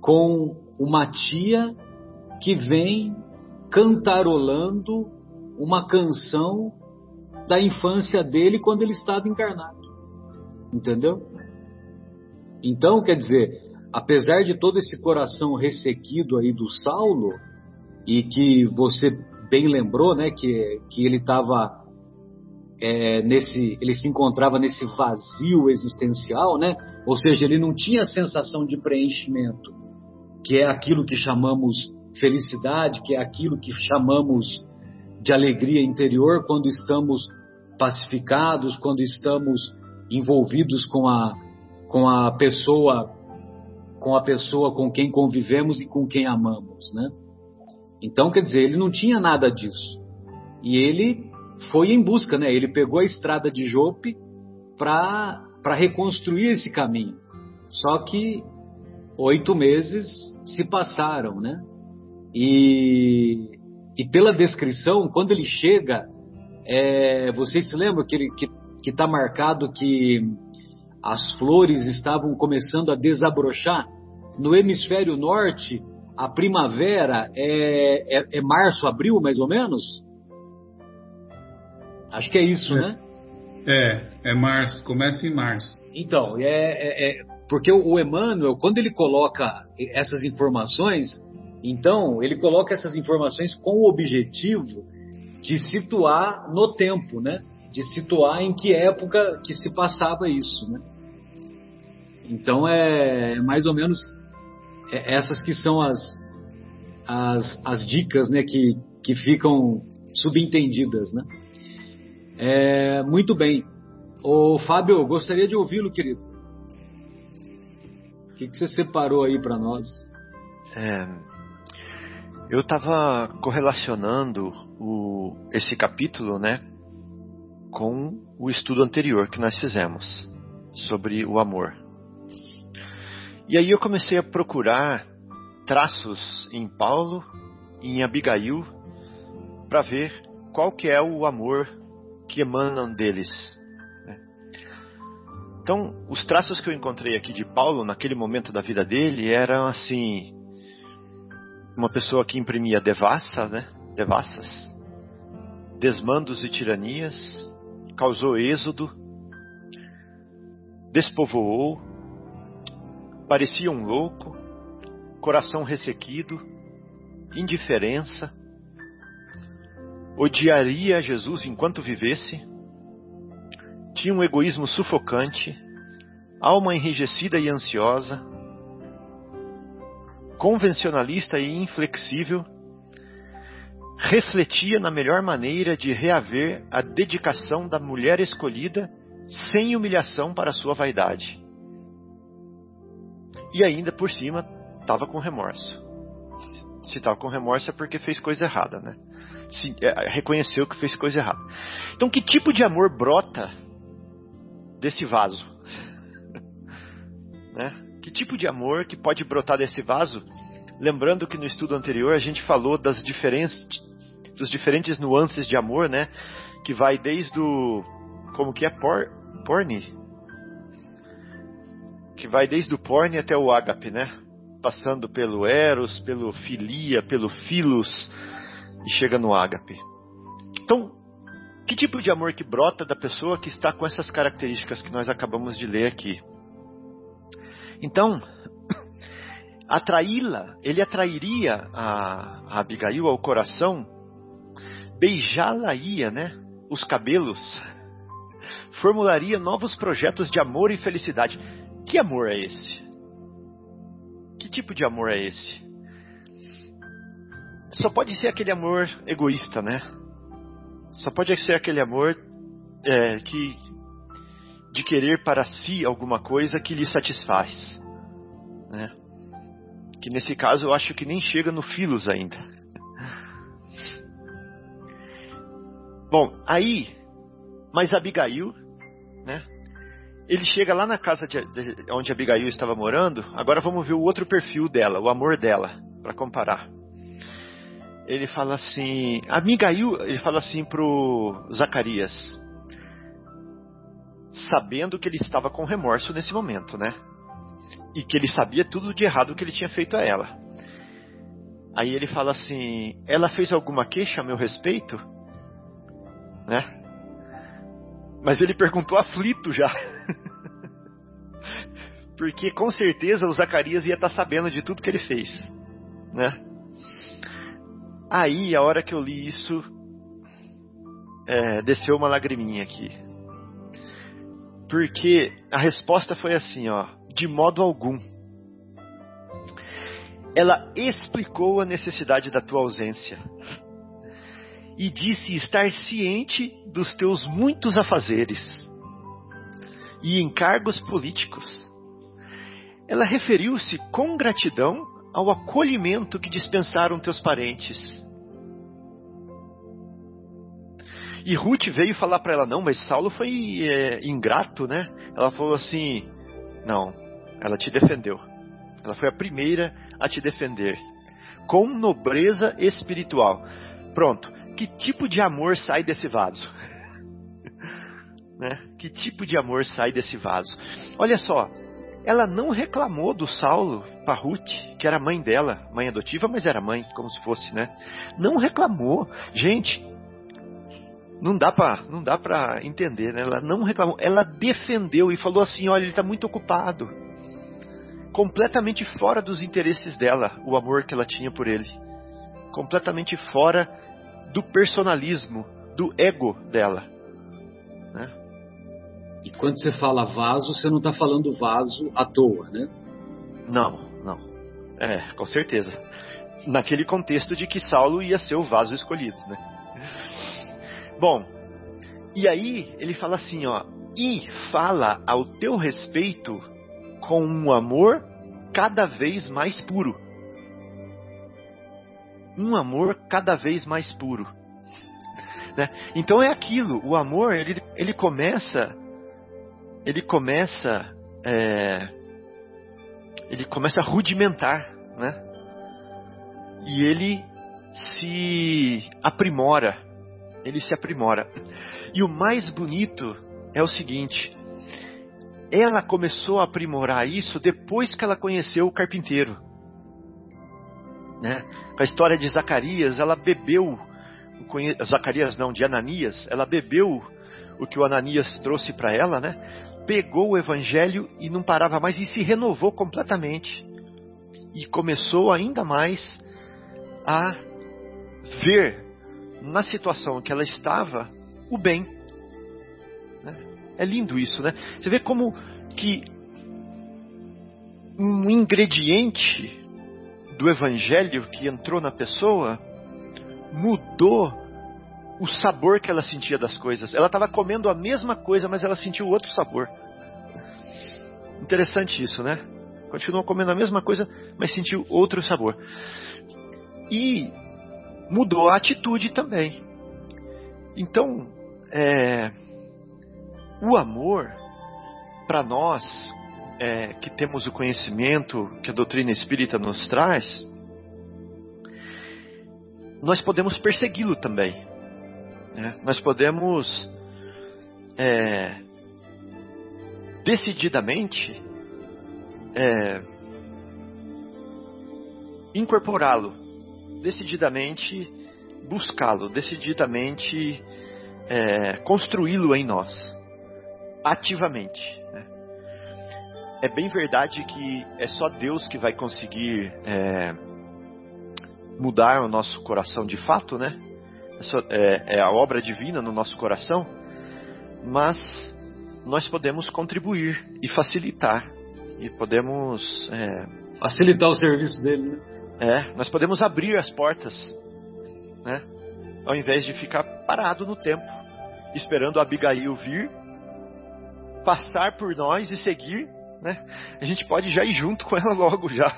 com uma tia que vem cantarolando uma canção da infância dele quando ele estava encarnado. Entendeu? Então, quer dizer, apesar de todo esse coração ressequido aí do Saulo, e que você bem lembrou, né, que, que ele estava é, nesse, ele se encontrava nesse vazio existencial, né? Ou seja, ele não tinha a sensação de preenchimento, que é aquilo que chamamos felicidade, que é aquilo que chamamos de alegria interior quando estamos pacificados, quando estamos envolvidos com a, com a pessoa com a pessoa com quem convivemos e com quem amamos, né? Então, quer dizer, ele não tinha nada disso. E ele foi em busca, né? Ele pegou a estrada de Jope para reconstruir esse caminho. Só que oito meses se passaram, né? E, e pela descrição, quando ele chega, é, vocês se lembram que ele que está marcado que as flores estavam começando a desabrochar? No hemisfério norte, a primavera é, é, é março, abril, mais ou menos? Acho que é isso, é. né? É, é março, começa em março. Então, é, é, é, porque o Emmanuel, quando ele coloca essas informações, então ele coloca essas informações com o objetivo de situar no tempo, né? De situar em que época que se passava isso, né? Então é mais ou menos essas que são as, as, as dicas, né? Que, que ficam subentendidas, né? É, muito bem. Ô Fábio, gostaria de ouvi-lo, querido. O que, que você separou aí para nós? É, eu estava correlacionando o, esse capítulo, né, com o estudo anterior que nós fizemos sobre o amor. E aí eu comecei a procurar traços em Paulo e em Abigail para ver qual que é o amor que emanam deles. Né? Então, os traços que eu encontrei aqui de Paulo naquele momento da vida dele eram assim, uma pessoa que imprimia devassa, né? Devassas, desmandos e tiranias, causou êxodo, despovoou, parecia um louco, coração ressequido, indiferença, odiaria Jesus enquanto vivesse, tinha um egoísmo sufocante, alma enrijecida e ansiosa, convencionalista e inflexível, refletia na melhor maneira de reaver a dedicação da mulher escolhida sem humilhação para sua vaidade. E ainda por cima estava com remorso. Se estava com remorso é porque fez coisa errada, né? Se, é, reconheceu que fez coisa errada. Então, que tipo de amor brota desse vaso? né? Que tipo de amor que pode brotar desse vaso? Lembrando que no estudo anterior a gente falou das diferentes, dos diferentes nuances de amor, né? Que vai desde o como que é por, porne, que vai desde o porne até o ágape, né? Passando pelo eros, pelo filia, pelo filos e chega no ágape. Então, que tipo de amor que brota da pessoa que está com essas características que nós acabamos de ler aqui? Então, atraí-la, ele atrairia a, a Abigail ao coração, beijá-la-ia, né? Os cabelos, formularia novos projetos de amor e felicidade. Que amor é esse? Que tipo de amor é esse? Só pode ser aquele amor egoísta, né? Só pode ser aquele amor é, que de querer para si alguma coisa que lhe satisfaz, né? Que nesse caso eu acho que nem chega no Filos ainda. Bom, aí, mas Abigail, né? Ele chega lá na casa de, de, onde Abigail estava morando. Agora vamos ver o outro perfil dela, o amor dela, para comparar. Ele fala assim, Abigail, ele fala assim pro Zacarias, sabendo que ele estava com remorso nesse momento, né? E que ele sabia tudo de errado que ele tinha feito a ela. Aí ele fala assim: ela fez alguma queixa a meu respeito? Né? Mas ele perguntou aflito já. Porque com certeza o Zacarias ia estar sabendo de tudo que ele fez. Né? Aí, a hora que eu li isso, é, desceu uma lagriminha aqui. Porque a resposta foi assim, ó de modo algum. Ela explicou a necessidade da tua ausência. e disse estar ciente dos teus muitos afazeres e encargos políticos. Ela referiu-se com gratidão ao acolhimento que dispensaram teus parentes. E Ruth veio falar para ela: Não, mas Saulo foi é, ingrato, né? Ela falou assim: Não, ela te defendeu. Ela foi a primeira a te defender. Com nobreza espiritual. Pronto. Que tipo de amor sai desse vaso? né? Que tipo de amor sai desse vaso? Olha só, ela não reclamou do Saulo para Ruth, que era mãe dela, mãe adotiva, mas era mãe, como se fosse, né? Não reclamou. Gente, não dá para não dá para entender, né? Ela não reclamou, ela defendeu e falou assim: "Olha, ele está muito ocupado" completamente fora dos interesses dela, o amor que ela tinha por ele. Completamente fora do personalismo, do ego dela. Né? E quando você fala vaso, você não está falando vaso à toa, né? Não, não. É, com certeza. Naquele contexto de que Saulo ia ser o vaso escolhido, né? Bom, e aí ele fala assim, ó, e fala ao teu respeito com um amor cada vez mais puro. Um amor cada vez mais puro. Né? Então é aquilo, o amor ele, ele começa, ele começa, é, ele começa a rudimentar, né? E ele se aprimora, ele se aprimora. E o mais bonito é o seguinte: ela começou a aprimorar isso depois que ela conheceu o carpinteiro. Né? A história de Zacarias, ela bebeu, Zacarias não, de Ananias, ela bebeu o que o Ananias trouxe para ela, né? Pegou o evangelho e não parava mais e se renovou completamente. E começou ainda mais a ver na situação que ela estava o bem é lindo isso, né? Você vê como que um ingrediente do evangelho que entrou na pessoa mudou o sabor que ela sentia das coisas. Ela estava comendo a mesma coisa, mas ela sentiu outro sabor. Interessante isso, né? Continuou comendo a mesma coisa, mas sentiu outro sabor. E mudou a atitude também. Então, é, o amor, para nós é, que temos o conhecimento que a doutrina espírita nos traz, nós podemos persegui-lo também. Né? Nós podemos é, decididamente é, incorporá-lo, decididamente buscá-lo, decididamente é, construí-lo em nós ativamente. Né? É bem verdade que é só Deus que vai conseguir é, mudar o nosso coração de fato, né? É, só, é, é a obra divina no nosso coração, mas nós podemos contribuir e facilitar e podemos é, facilitar o serviço dele, né? É, nós podemos abrir as portas, né? Ao invés de ficar parado no tempo, esperando a Abigail vir passar por nós e seguir, né? A gente pode já ir junto com ela logo já.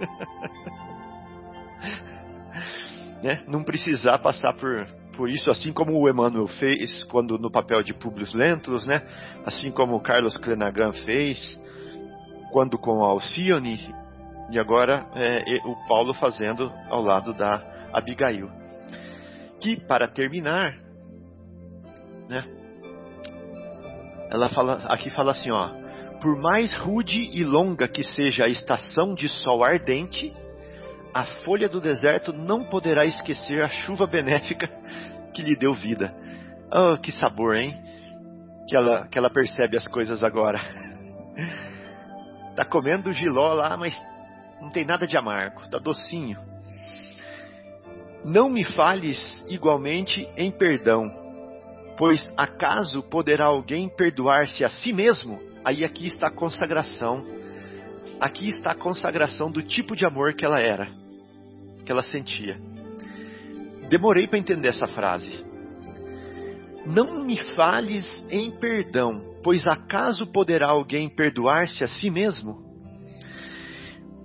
né? Não precisar passar por, por isso, assim como o Emmanuel fez quando no papel de Publius Lentulus, né? Assim como o Carlos Clenagan fez quando com a Alcione e agora é, o Paulo fazendo ao lado da Abigail. Que para terminar, né? Ela fala, aqui fala assim, ó. Por mais rude e longa que seja a estação de sol ardente, a folha do deserto não poderá esquecer a chuva benéfica que lhe deu vida. Oh, que sabor, hein? Que ela, que ela percebe as coisas agora. tá comendo giló lá, mas não tem nada de amargo, tá docinho. Não me fales igualmente em perdão, Pois acaso poderá alguém perdoar-se a si mesmo? Aí aqui está a consagração. Aqui está a consagração do tipo de amor que ela era, que ela sentia. demorei para entender essa frase. Não me fales em perdão, pois acaso poderá alguém perdoar-se a si mesmo?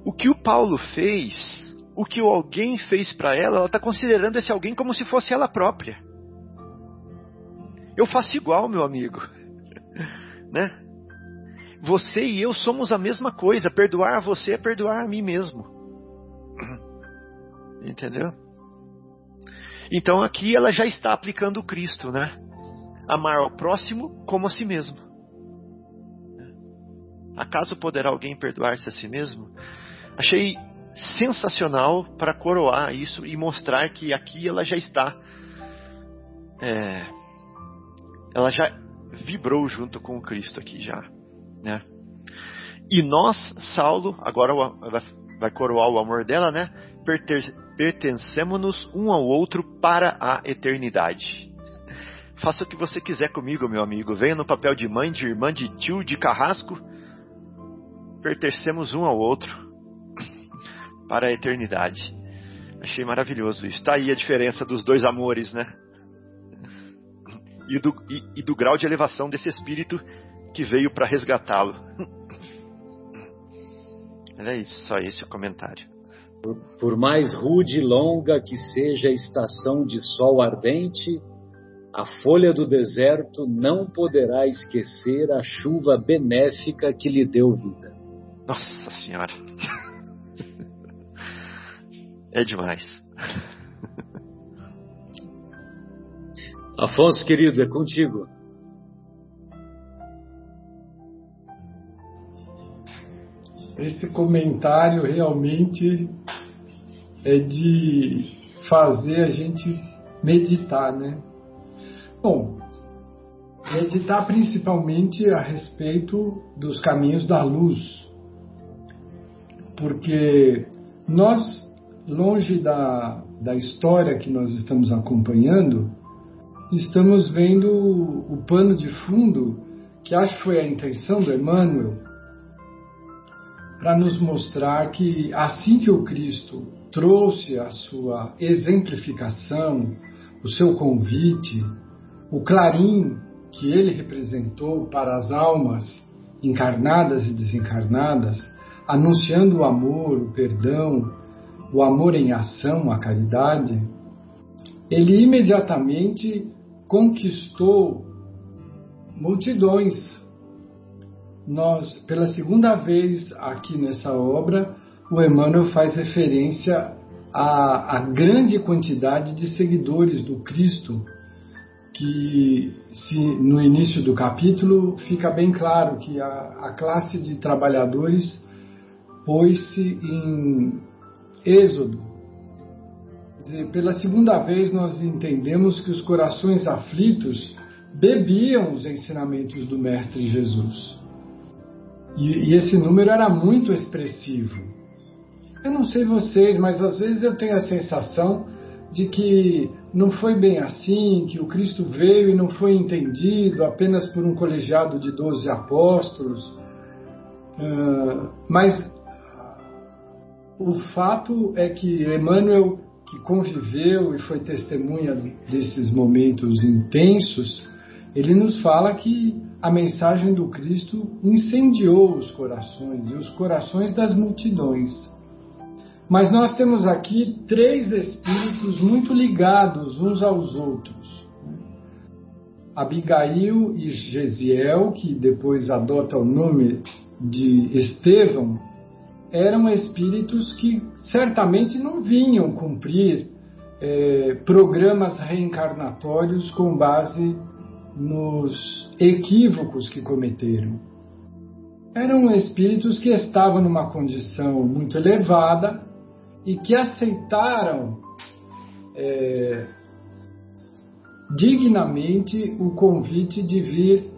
O que o Paulo fez, o que alguém fez para ela, ela está considerando esse alguém como se fosse ela própria. Eu faço igual, meu amigo. né? Você e eu somos a mesma coisa. Perdoar você é perdoar a mim mesmo. Entendeu? Então aqui ela já está aplicando o Cristo, né? Amar ao próximo como a si mesmo. Acaso poderá alguém perdoar-se a si mesmo? Achei sensacional para coroar isso e mostrar que aqui ela já está. É, ela já vibrou junto com o Cristo aqui já, né? E nós, Saulo, agora vai coroar o amor dela, né? Pertencemos-nos um ao outro para a eternidade. Faça o que você quiser comigo, meu amigo. Venha no papel de mãe, de irmã, de tio, de carrasco. Pertencemos um ao outro para a eternidade. Achei maravilhoso. Está aí a diferença dos dois amores, né? E do, e, e do grau de elevação desse espírito que veio para resgatá-lo. Era isso, só esse o comentário. Por, por mais rude e longa que seja a estação de sol ardente, a folha do deserto não poderá esquecer a chuva benéfica que lhe deu vida. Nossa Senhora! É demais. Afonso, querido, é contigo. Esse comentário realmente é de fazer a gente meditar, né? Bom, meditar principalmente a respeito dos caminhos da luz, porque nós longe da, da história que nós estamos acompanhando, estamos vendo o, pano de fundo, que acho que foi a intenção do Emmanuel, para nos mostrar que assim que o Cristo trouxe a sua exemplificação, o seu convite, o clarim que ele representou para as almas encarnadas e desencarnadas, anunciando o amor, o perdão, o amor em ação, a caridade, ele imediatamente conquistou multidões. Nós, pela segunda vez aqui nessa obra, o Emmanuel faz referência à, à grande quantidade de seguidores do Cristo, que se, no início do capítulo fica bem claro que a, a classe de trabalhadores pôs-se em Êxodo. Pela segunda vez, nós entendemos que os corações aflitos bebiam os ensinamentos do Mestre Jesus. E, e esse número era muito expressivo. Eu não sei vocês, mas às vezes eu tenho a sensação de que não foi bem assim, que o Cristo veio e não foi entendido apenas por um colegiado de doze apóstolos. Uh, mas o fato é que Emmanuel, que conviveu e foi testemunha desses momentos intensos, ele nos fala que a mensagem do Cristo incendiou os corações e os corações das multidões. Mas nós temos aqui três espíritos muito ligados uns aos outros. Abigail e Gesiel, que depois adota o nome de Estevão, eram espíritos que certamente não vinham cumprir é, programas reencarnatórios com base nos equívocos que cometeram. Eram espíritos que estavam numa condição muito elevada e que aceitaram é, dignamente o convite de vir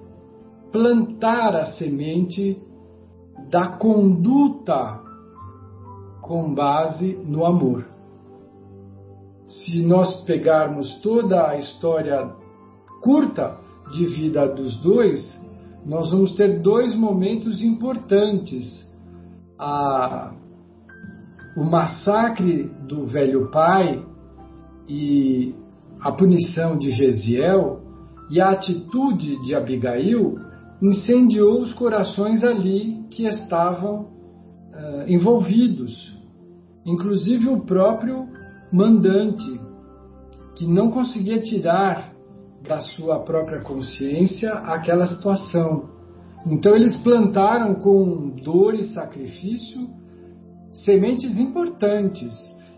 plantar a semente da conduta com base no amor. Se nós pegarmos toda a história curta de vida dos dois, nós vamos ter dois momentos importantes. A, o massacre do velho pai e a punição de Gesiel e a atitude de Abigail incendiou os corações ali que estavam uh, envolvidos, inclusive o próprio mandante, que não conseguia tirar da sua própria consciência aquela situação. Então eles plantaram com dor e sacrifício sementes importantes.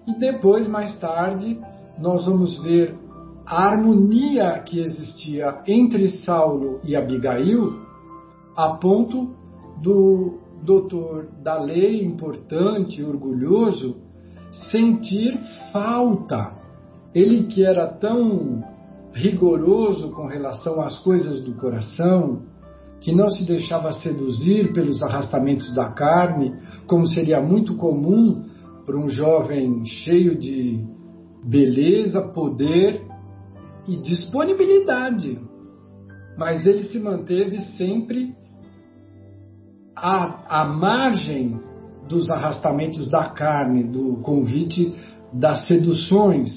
E depois, mais tarde, nós vamos ver a harmonia que existia entre Saulo e Abigail, a ponto do doutor da lei importante, orgulhoso, sentir falta. Ele que era tão rigoroso com relação às coisas do coração, que não se deixava seduzir pelos arrastamentos da carne, como seria muito comum para um jovem cheio de beleza, poder e disponibilidade. Mas ele se manteve sempre à, à margem dos arrastamentos da carne, do convite das seduções.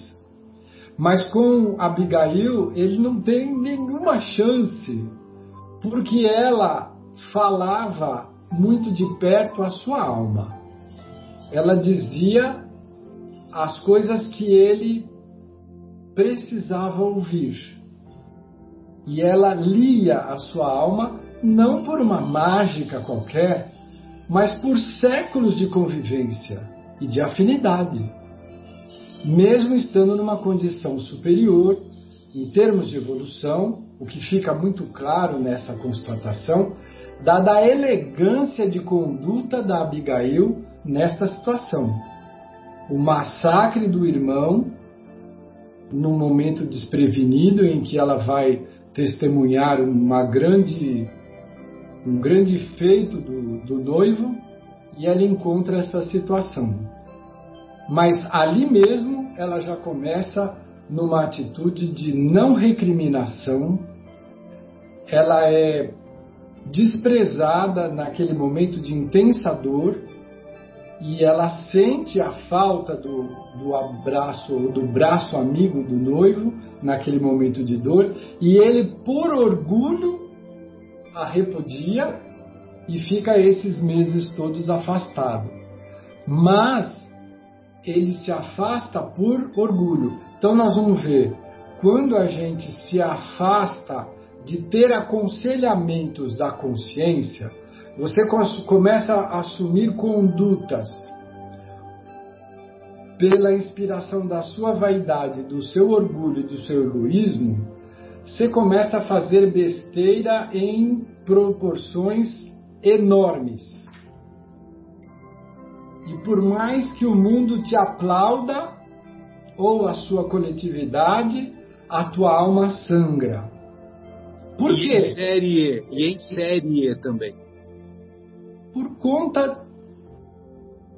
Mas com Abigail, ele não tem nenhuma chance, porque ela falava muito de perto a sua alma. Ela dizia as coisas que ele precisava ouvir. E ela lia a sua alma não por uma mágica qualquer, mas por séculos de convivência e de afinidade. Mesmo estando numa condição superior, em termos de evolução, o que fica muito claro nessa constatação, dada a elegância de conduta da Abigail nesta situação. O massacre do irmão, num momento desprevenido em que ela vai testemunhar uma grande um grande feito do, do noivo e ela encontra essa situação. Mas ali mesmo ela já começa numa atitude de não recriminação, ela é desprezada naquele momento de intensa dor e ela sente a falta do, do abraço ou do braço amigo do noivo naquele momento de dor e ele por orgulho a repudia e fica esses meses todos afastado. Mas ele se afasta por orgulho. Então nós vamos ver, quando a gente se afasta de ter aconselhamentos da consciência, você começa a assumir condutas pela inspiração da sua vaidade, do seu orgulho do seu egoísmo, você começa a fazer besteira em proporções enormes. E por mais que o mundo te aplauda, ou a sua coletividade, a tua alma sangra. Por e quê? Em série, e em série também. Por conta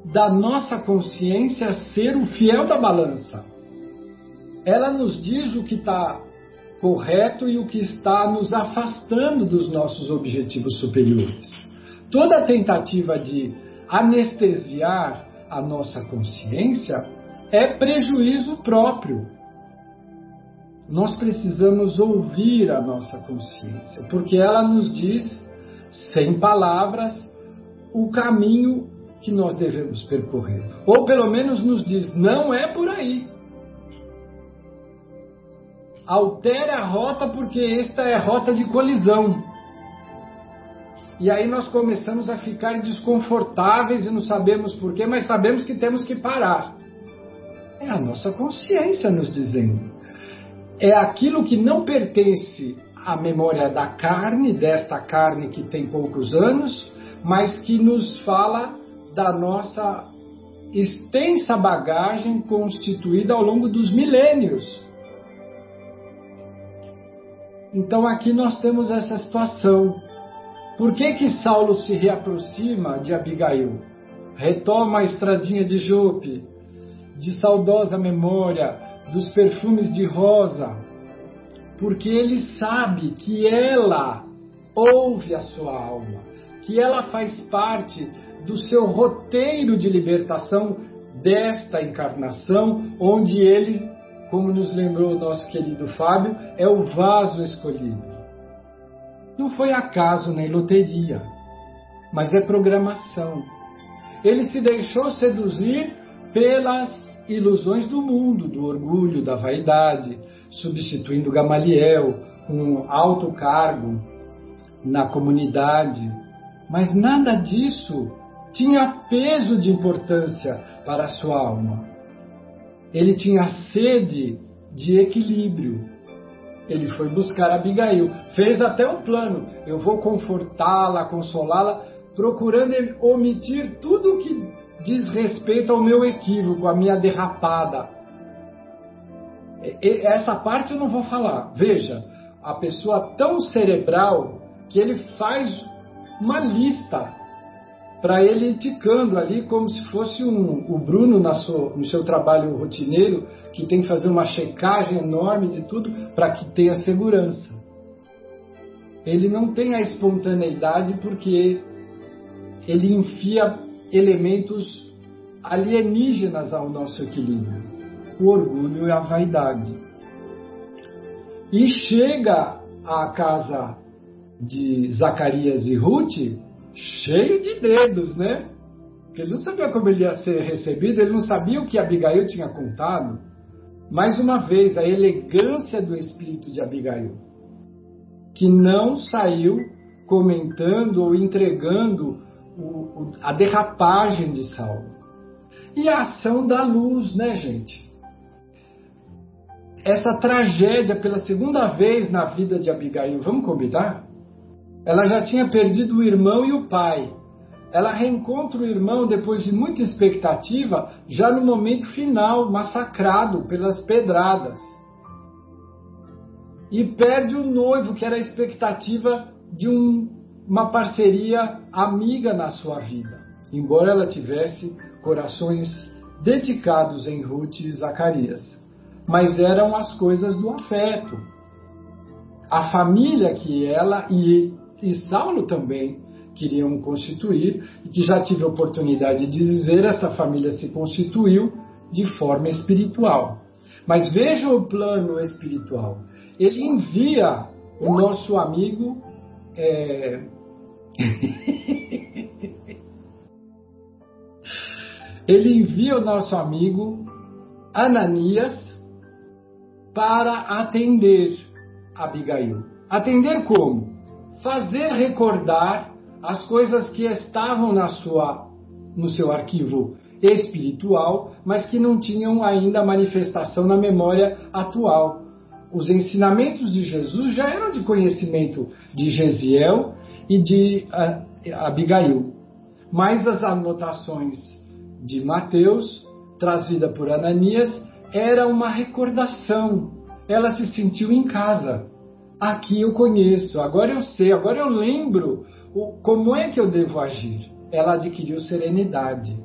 da nossa consciência ser o fiel da balança. Ela nos diz o que está correto e o que está nos afastando dos nossos objetivos superiores. Toda tentativa de anestesiar a nossa consciência é prejuízo próprio. Nós precisamos ouvir a nossa consciência, porque ela nos diz, sem palavras, o caminho que nós devemos percorrer. Ou pelo menos nos diz, não é por aí altere a rota porque esta é rota de colisão. E aí nós começamos a ficar desconfortáveis e não sabemos porquê, mas sabemos que temos que parar. É a nossa consciência nos dizendo. É aquilo que não pertence à memória da carne, desta carne que tem poucos anos, mas que nos fala da nossa extensa bagagem constituída ao longo dos milênios então aqui nós temos essa situação. Por que que Saulo se reaproxima de Abigail? Retoma a estradinha de Jope, de saudosa memória, dos perfumes de rosa, porque ele sabe que ela ouve a sua alma, que ela faz parte do seu roteiro de libertação desta encarnação, onde ele como nos lembrou o nosso querido Fábio, é o vaso escolhido. Não foi acaso nem loteria, mas é programação. Ele se deixou seduzir pelas ilusões do mundo, do orgulho, da vaidade, substituindo Gamaliel, um alto cargo na comunidade. Mas nada disso tinha peso de importância para a sua alma. Ele tinha sede de equilíbrio. Ele foi buscar Abigail, fez até um plano. Eu vou confortá-la, consolá-la, procurando omitir tudo que diz respeito ao meu equívoco, à minha derrapada. Essa parte eu não vou falar. Veja, a pessoa tão cerebral que ele faz uma lista para ele ticando ali como se fosse um, o Bruno sua, no seu trabalho rotineiro, que tem que fazer uma checagem enorme de tudo para que tenha segurança. Ele não tem a espontaneidade porque ele enfia elementos alienígenas ao nosso equilíbrio, o orgulho e a vaidade. E chega à casa de Zacarias e Ruth cheio de dedos, né? Ele não sabia como ele ia ser recebido, ele não sabia o que Abigail tinha contado. Mais uma vez, a elegância do espírito de Abigail, que não saiu comentando ou entregando o, o, a derrapagem de Saulo. E a ação da luz, né, gente? Essa tragédia pela segunda vez na vida de Abigail, vamos combinar? Ela já tinha perdido o irmão e o pai. Ela reencontra o irmão depois de muita expectativa, já no momento final, massacrado pelas pedradas. E perde o noivo, que era a expectativa de um, uma parceria amiga na sua vida. Embora ela tivesse corações dedicados em Ruth e Zacarias. Mas eram as coisas do afeto. A família que ela e e Saulo também queriam constituir, e que já tive a oportunidade de dizer, essa família se constituiu de forma espiritual. Mas veja o plano espiritual. Ele envia o nosso amigo. É... Ele envia o nosso amigo Ananias para atender Abigail. Atender como? Fazer recordar as coisas que estavam na sua, no seu arquivo espiritual, mas que não tinham ainda manifestação na memória atual. Os ensinamentos de Jesus já eram de conhecimento de Gesiel e de Abigail, mas as anotações de Mateus, trazida por Ananias, era uma recordação. Ela se sentiu em casa aqui eu conheço, agora eu sei, agora eu lembro o, como é que eu devo agir. Ela adquiriu serenidade.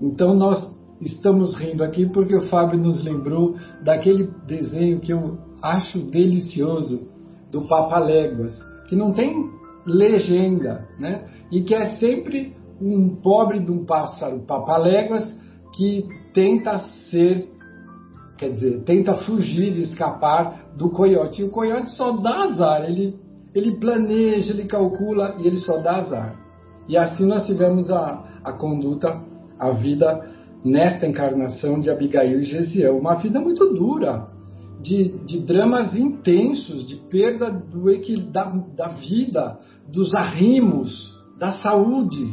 Então nós estamos rindo aqui porque o Fábio nos lembrou daquele desenho que eu acho delicioso do Papa Léguas, que não tem legenda, né? E que é sempre um pobre de um pássaro Léguas que tenta ser quer dizer, tenta fugir escapar do coiote. E o coiote só dá azar, ele, ele planeja, ele calcula e ele só dá azar. E assim nós tivemos a, a conduta, a vida nesta encarnação de Abigail e Gesiel. Uma vida muito dura, de, de dramas intensos, de perda do, da, da vida, dos arrimos, da saúde.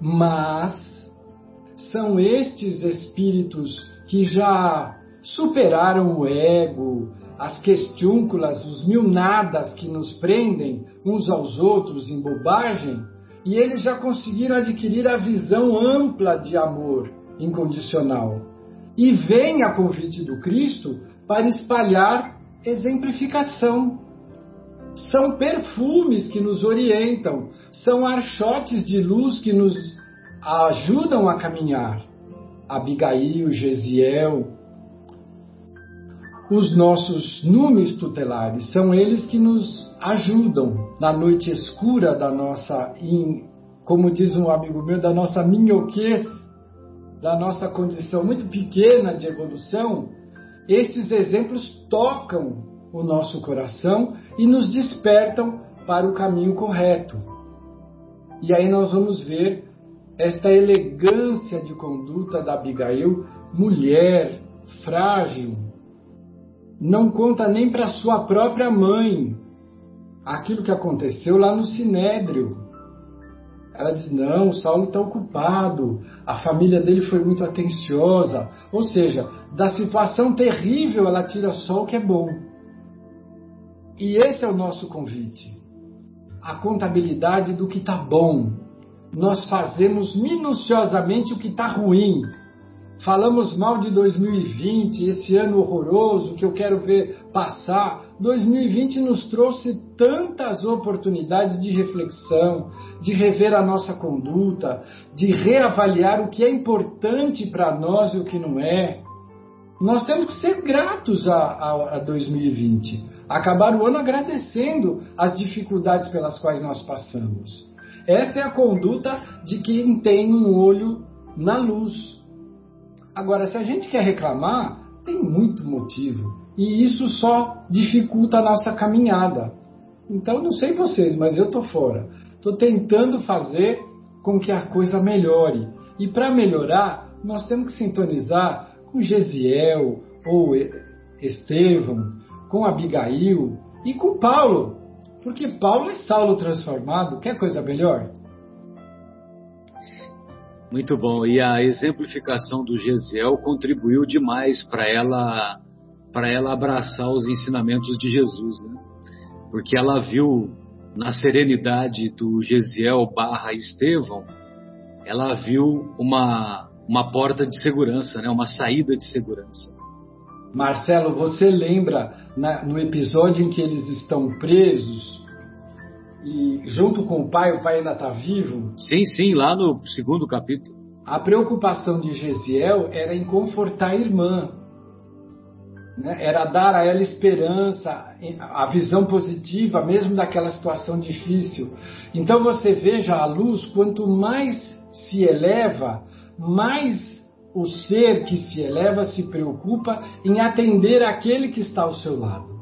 Mas são estes espíritos que já superaram o ego, as questiúnculas, os mil nadas que nos prendem uns aos outros em bobagem, e eles já conseguiram adquirir a visão ampla de amor incondicional. E vem a convite do Cristo para espalhar exemplificação. São perfumes que nos orientam, são archotes de luz que nos ajudam a caminhar. Abigail, Gesiel, os nossos numes tutelares, são eles que nos ajudam na noite escura da nossa, como diz um amigo meu, da nossa minhoquez, da nossa condição muito pequena de evolução, estes exemplos tocam o nosso coração e nos despertam para o caminho correto. E aí nós vamos ver esta elegância de conduta da Abigail, mulher frágil, não conta nem para sua própria mãe aquilo que aconteceu lá no Sinédrio. Ela diz: não, Saulo está ocupado, a família dele foi muito atenciosa. Ou seja, da situação terrível ela tira só o que é bom. E esse é o nosso convite. A contabilidade do que está bom. Nós fazemos minuciosamente o que está ruim Falamos mal de 2020, esse ano horroroso que eu quero ver passar. 2020 nos trouxe tantas oportunidades de reflexão, de rever a nossa conduta, de reavaliar o que é importante para nós e o que não é. Nós temos que ser gratos a, a, a 2020, acabar o ano agradecendo as dificuldades pelas quais nós passamos. Esta é a conduta de quem tem um olho na luz, Agora, se a gente quer reclamar, tem muito motivo. E isso só dificulta a nossa caminhada. Então, não sei vocês, mas eu estou fora. Estou tentando fazer com que a coisa melhore. E para melhorar, nós temos que sintonizar com Gesiel ou Estevão, com Abigail e com Paulo. Porque Paulo é Saulo transformado. Quer coisa melhor? Muito bom. E a exemplificação do Gesiel contribuiu demais para ela para ela abraçar os ensinamentos de Jesus, né? Porque ela viu na serenidade do Gesiel barra Estevão, ela viu uma, uma porta de segurança, né? uma saída de segurança. Marcelo, você lembra na, no episódio em que eles estão presos e junto com o pai, o pai ainda está vivo. Sim, sim, lá no segundo capítulo. A preocupação de Gesiel era em confortar a irmã, né? era dar a ela esperança, a visão positiva, mesmo daquela situação difícil. Então você veja a luz, quanto mais se eleva, mais o ser que se eleva se preocupa em atender aquele que está ao seu lado.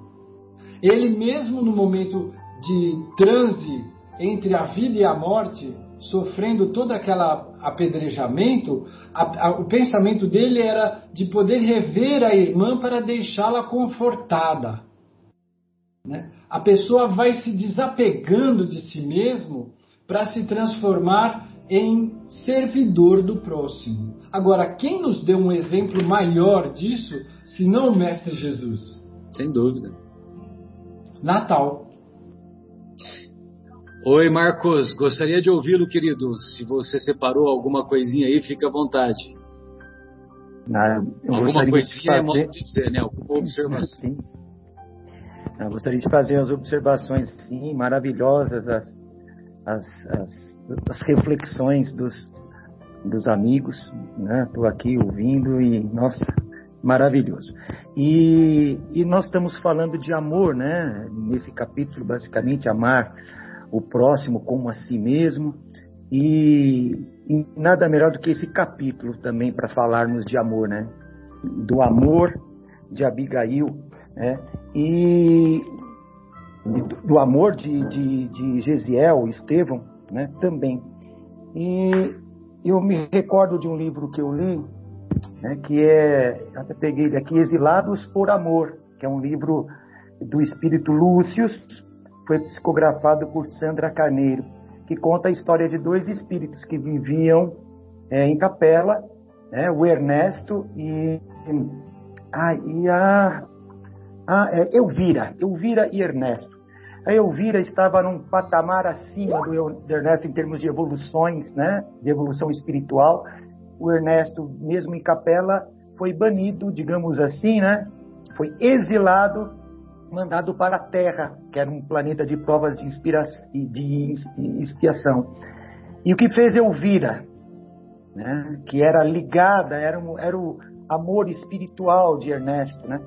Ele mesmo no momento de transe entre a vida e a morte, sofrendo todo aquele apedrejamento, a, a, o pensamento dele era de poder rever a irmã para deixá-la confortada. Né? A pessoa vai se desapegando de si mesmo para se transformar em servidor do próximo. Agora, quem nos deu um exemplo maior disso, se não o Mestre Jesus? Sem dúvida. Natal. Oi, Marcos, gostaria de ouvi-lo, querido. Se você separou alguma coisinha aí, fica à vontade. Ah, alguma coisinha é fazer... é dizer, né? Alguma observação. Sim. Eu gostaria de fazer as observações, sim, maravilhosas, as, as, as, as reflexões dos, dos amigos, né? Estou aqui ouvindo e, nossa, maravilhoso. E, e nós estamos falando de amor, né? Nesse capítulo, basicamente, amar o próximo como a si mesmo. E, e nada melhor do que esse capítulo também para falarmos de amor, né? Do amor de Abigail, né? E do amor de, de, de Gesiel, Estevão, né? Também. E eu me recordo de um livro que eu li, né? Que é, até peguei daqui, Exilados por Amor, que é um livro do espírito Lúcio, foi psicografado por Sandra Carneiro, que conta a história de dois espíritos que viviam é, em capela, né, o Ernesto e, ah, e a, a é, Elvira, Elvira e Ernesto. A Elvira estava num patamar acima do Ernesto em termos de evoluções, né, de evolução espiritual. O Ernesto, mesmo em capela, foi banido, digamos assim, né, foi exilado mandado para a Terra, que era um planeta de provas de, de expiação. E o que fez Elvira, né, que era ligada, era, um, era o amor espiritual de Ernesto, né?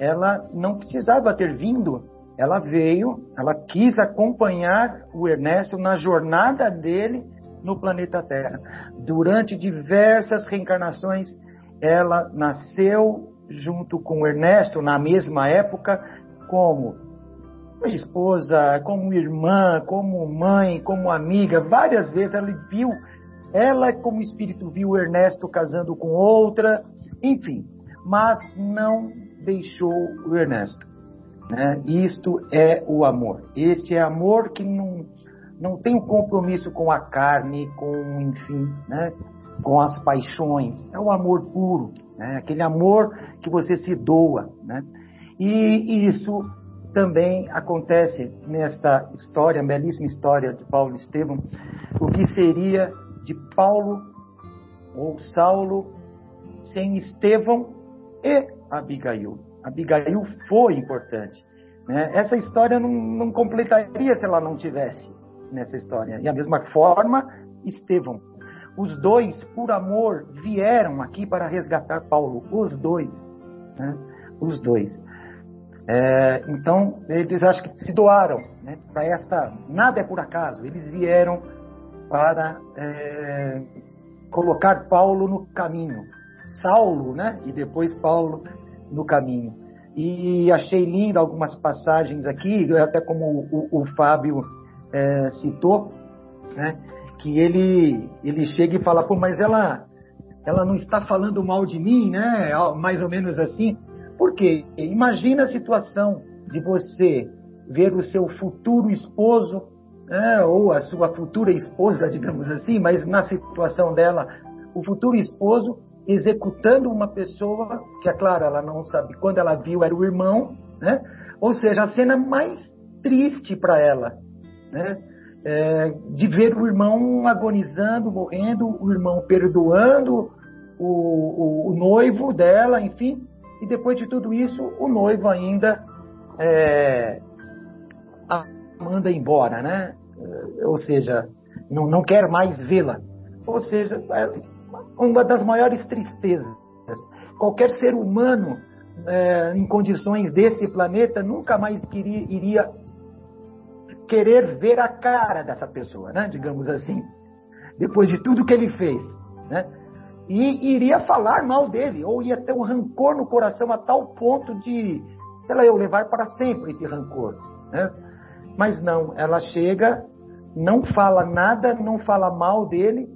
ela não precisava ter vindo, ela veio, ela quis acompanhar o Ernesto na jornada dele no planeta Terra. Durante diversas reencarnações, ela nasceu junto com Ernesto na mesma época como esposa, como irmã, como mãe, como amiga. Várias vezes ela viu, ela como espírito viu Ernesto casando com outra, enfim, mas não deixou o Ernesto. Né? Isto é o amor. Este é amor que não, não tem um compromisso com a carne, com, enfim, né? com as paixões. É o amor puro, né? aquele amor que você se doa. Né? E isso também acontece nesta história, belíssima história de Paulo Estevão, o que seria de Paulo ou Saulo sem Estevão e Abigail. Abigail foi importante. Né? Essa história não, não completaria se ela não tivesse nessa história. E a mesma forma, Estevão. Os dois, por amor, vieram aqui para resgatar Paulo. Os dois. Né? Os dois. É, então, eles acho que se doaram né, para esta. Nada é por acaso. Eles vieram para é, colocar Paulo no caminho. Saulo, né? E depois Paulo no caminho. E achei linda algumas passagens aqui, até como o, o Fábio é, citou, né? Que ele, ele chega e fala, pô, mas ela, ela não está falando mal de mim, né? Mais ou menos assim. Porque imagina a situação de você ver o seu futuro esposo, né, ou a sua futura esposa, digamos assim, mas na situação dela, o futuro esposo executando uma pessoa que, é claro, ela não sabe, quando ela viu era o irmão, né? Ou seja, a cena mais triste para ela, né? É, de ver o irmão agonizando, morrendo, o irmão perdoando o, o, o noivo dela, enfim, e depois de tudo isso, o noivo ainda é, a manda embora, né? Ou seja, não, não quer mais vê-la. Ou seja, é uma das maiores tristezas. Qualquer ser humano é, em condições desse planeta nunca mais queria, iria querer ver a cara dessa pessoa, né? Digamos assim, depois de tudo que ele fez, né? e iria falar mal dele, ou ia ter um rancor no coração a tal ponto de, sei lá, eu levar para sempre esse rancor. Né? Mas não, ela chega, não fala nada, não fala mal dele,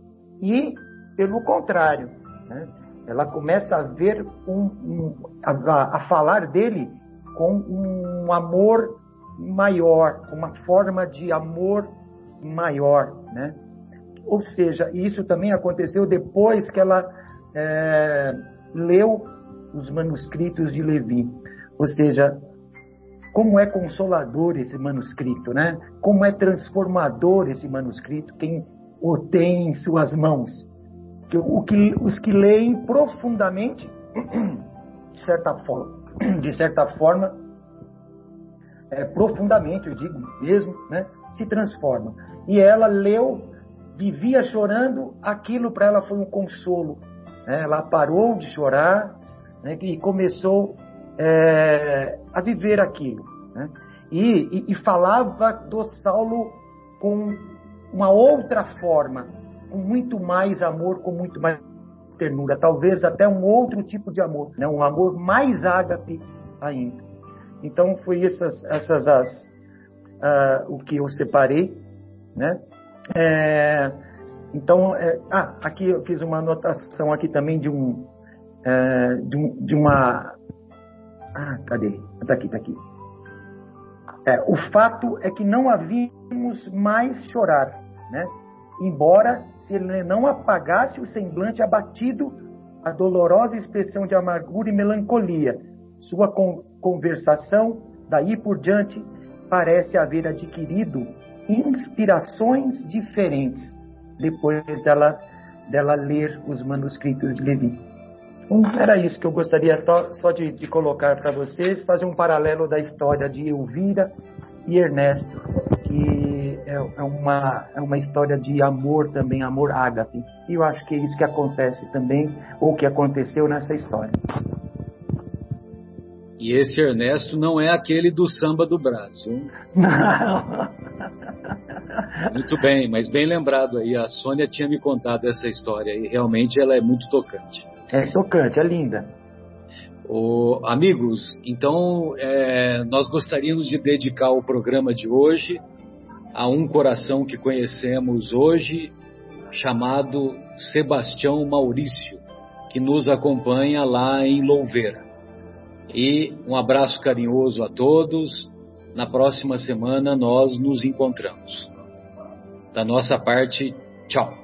e, pelo contrário, né? ela começa a ver um, um a, a falar dele com um amor maior, uma forma de amor maior, né? Ou seja, isso também aconteceu depois que ela é, leu os manuscritos de Levi. Ou seja, como é consolador esse manuscrito, né? Como é transformador esse manuscrito, quem o tem em suas mãos. Que, o que, os que leem profundamente, de certa forma, de certa forma é, profundamente, eu digo mesmo, né? se transforma. E ela leu vivia chorando, aquilo para ela foi um consolo. Né? Ela parou de chorar né? e começou é, a viver aquilo. Né? E, e, e falava do Saulo com uma outra forma, com muito mais amor, com muito mais ternura, talvez até um outro tipo de amor, né? um amor mais ágape ainda. Então foi essas, essas as, uh, o que eu separei, né? É, então, é, ah, aqui eu fiz uma anotação aqui também de um, é, de, um de, uma, ah, cadê? Está aqui, está aqui. É, o fato é que não havíamos mais chorar, né? Embora se ele não apagasse o semblante abatido, a dolorosa expressão de amargura e melancolia, sua con conversação daí por diante parece haver adquirido inspirações diferentes depois dela, dela ler os manuscritos de Levi. Então, era isso que eu gostaria só de, de colocar para vocês, fazer um paralelo da história de Elvira e Ernesto, que é, é, uma, é uma história de amor também, amor ágape. E eu acho que é isso que acontece também, ou que aconteceu nessa história. E esse Ernesto não é aquele do samba do Brasil. Não. Muito bem, mas bem lembrado aí. A Sônia tinha me contado essa história e realmente ela é muito tocante. É tocante, é linda. Amigos, então é, nós gostaríamos de dedicar o programa de hoje a um coração que conhecemos hoje, chamado Sebastião Maurício, que nos acompanha lá em Louveira. E um abraço carinhoso a todos. Na próxima semana nós nos encontramos. Da nossa parte, tchau.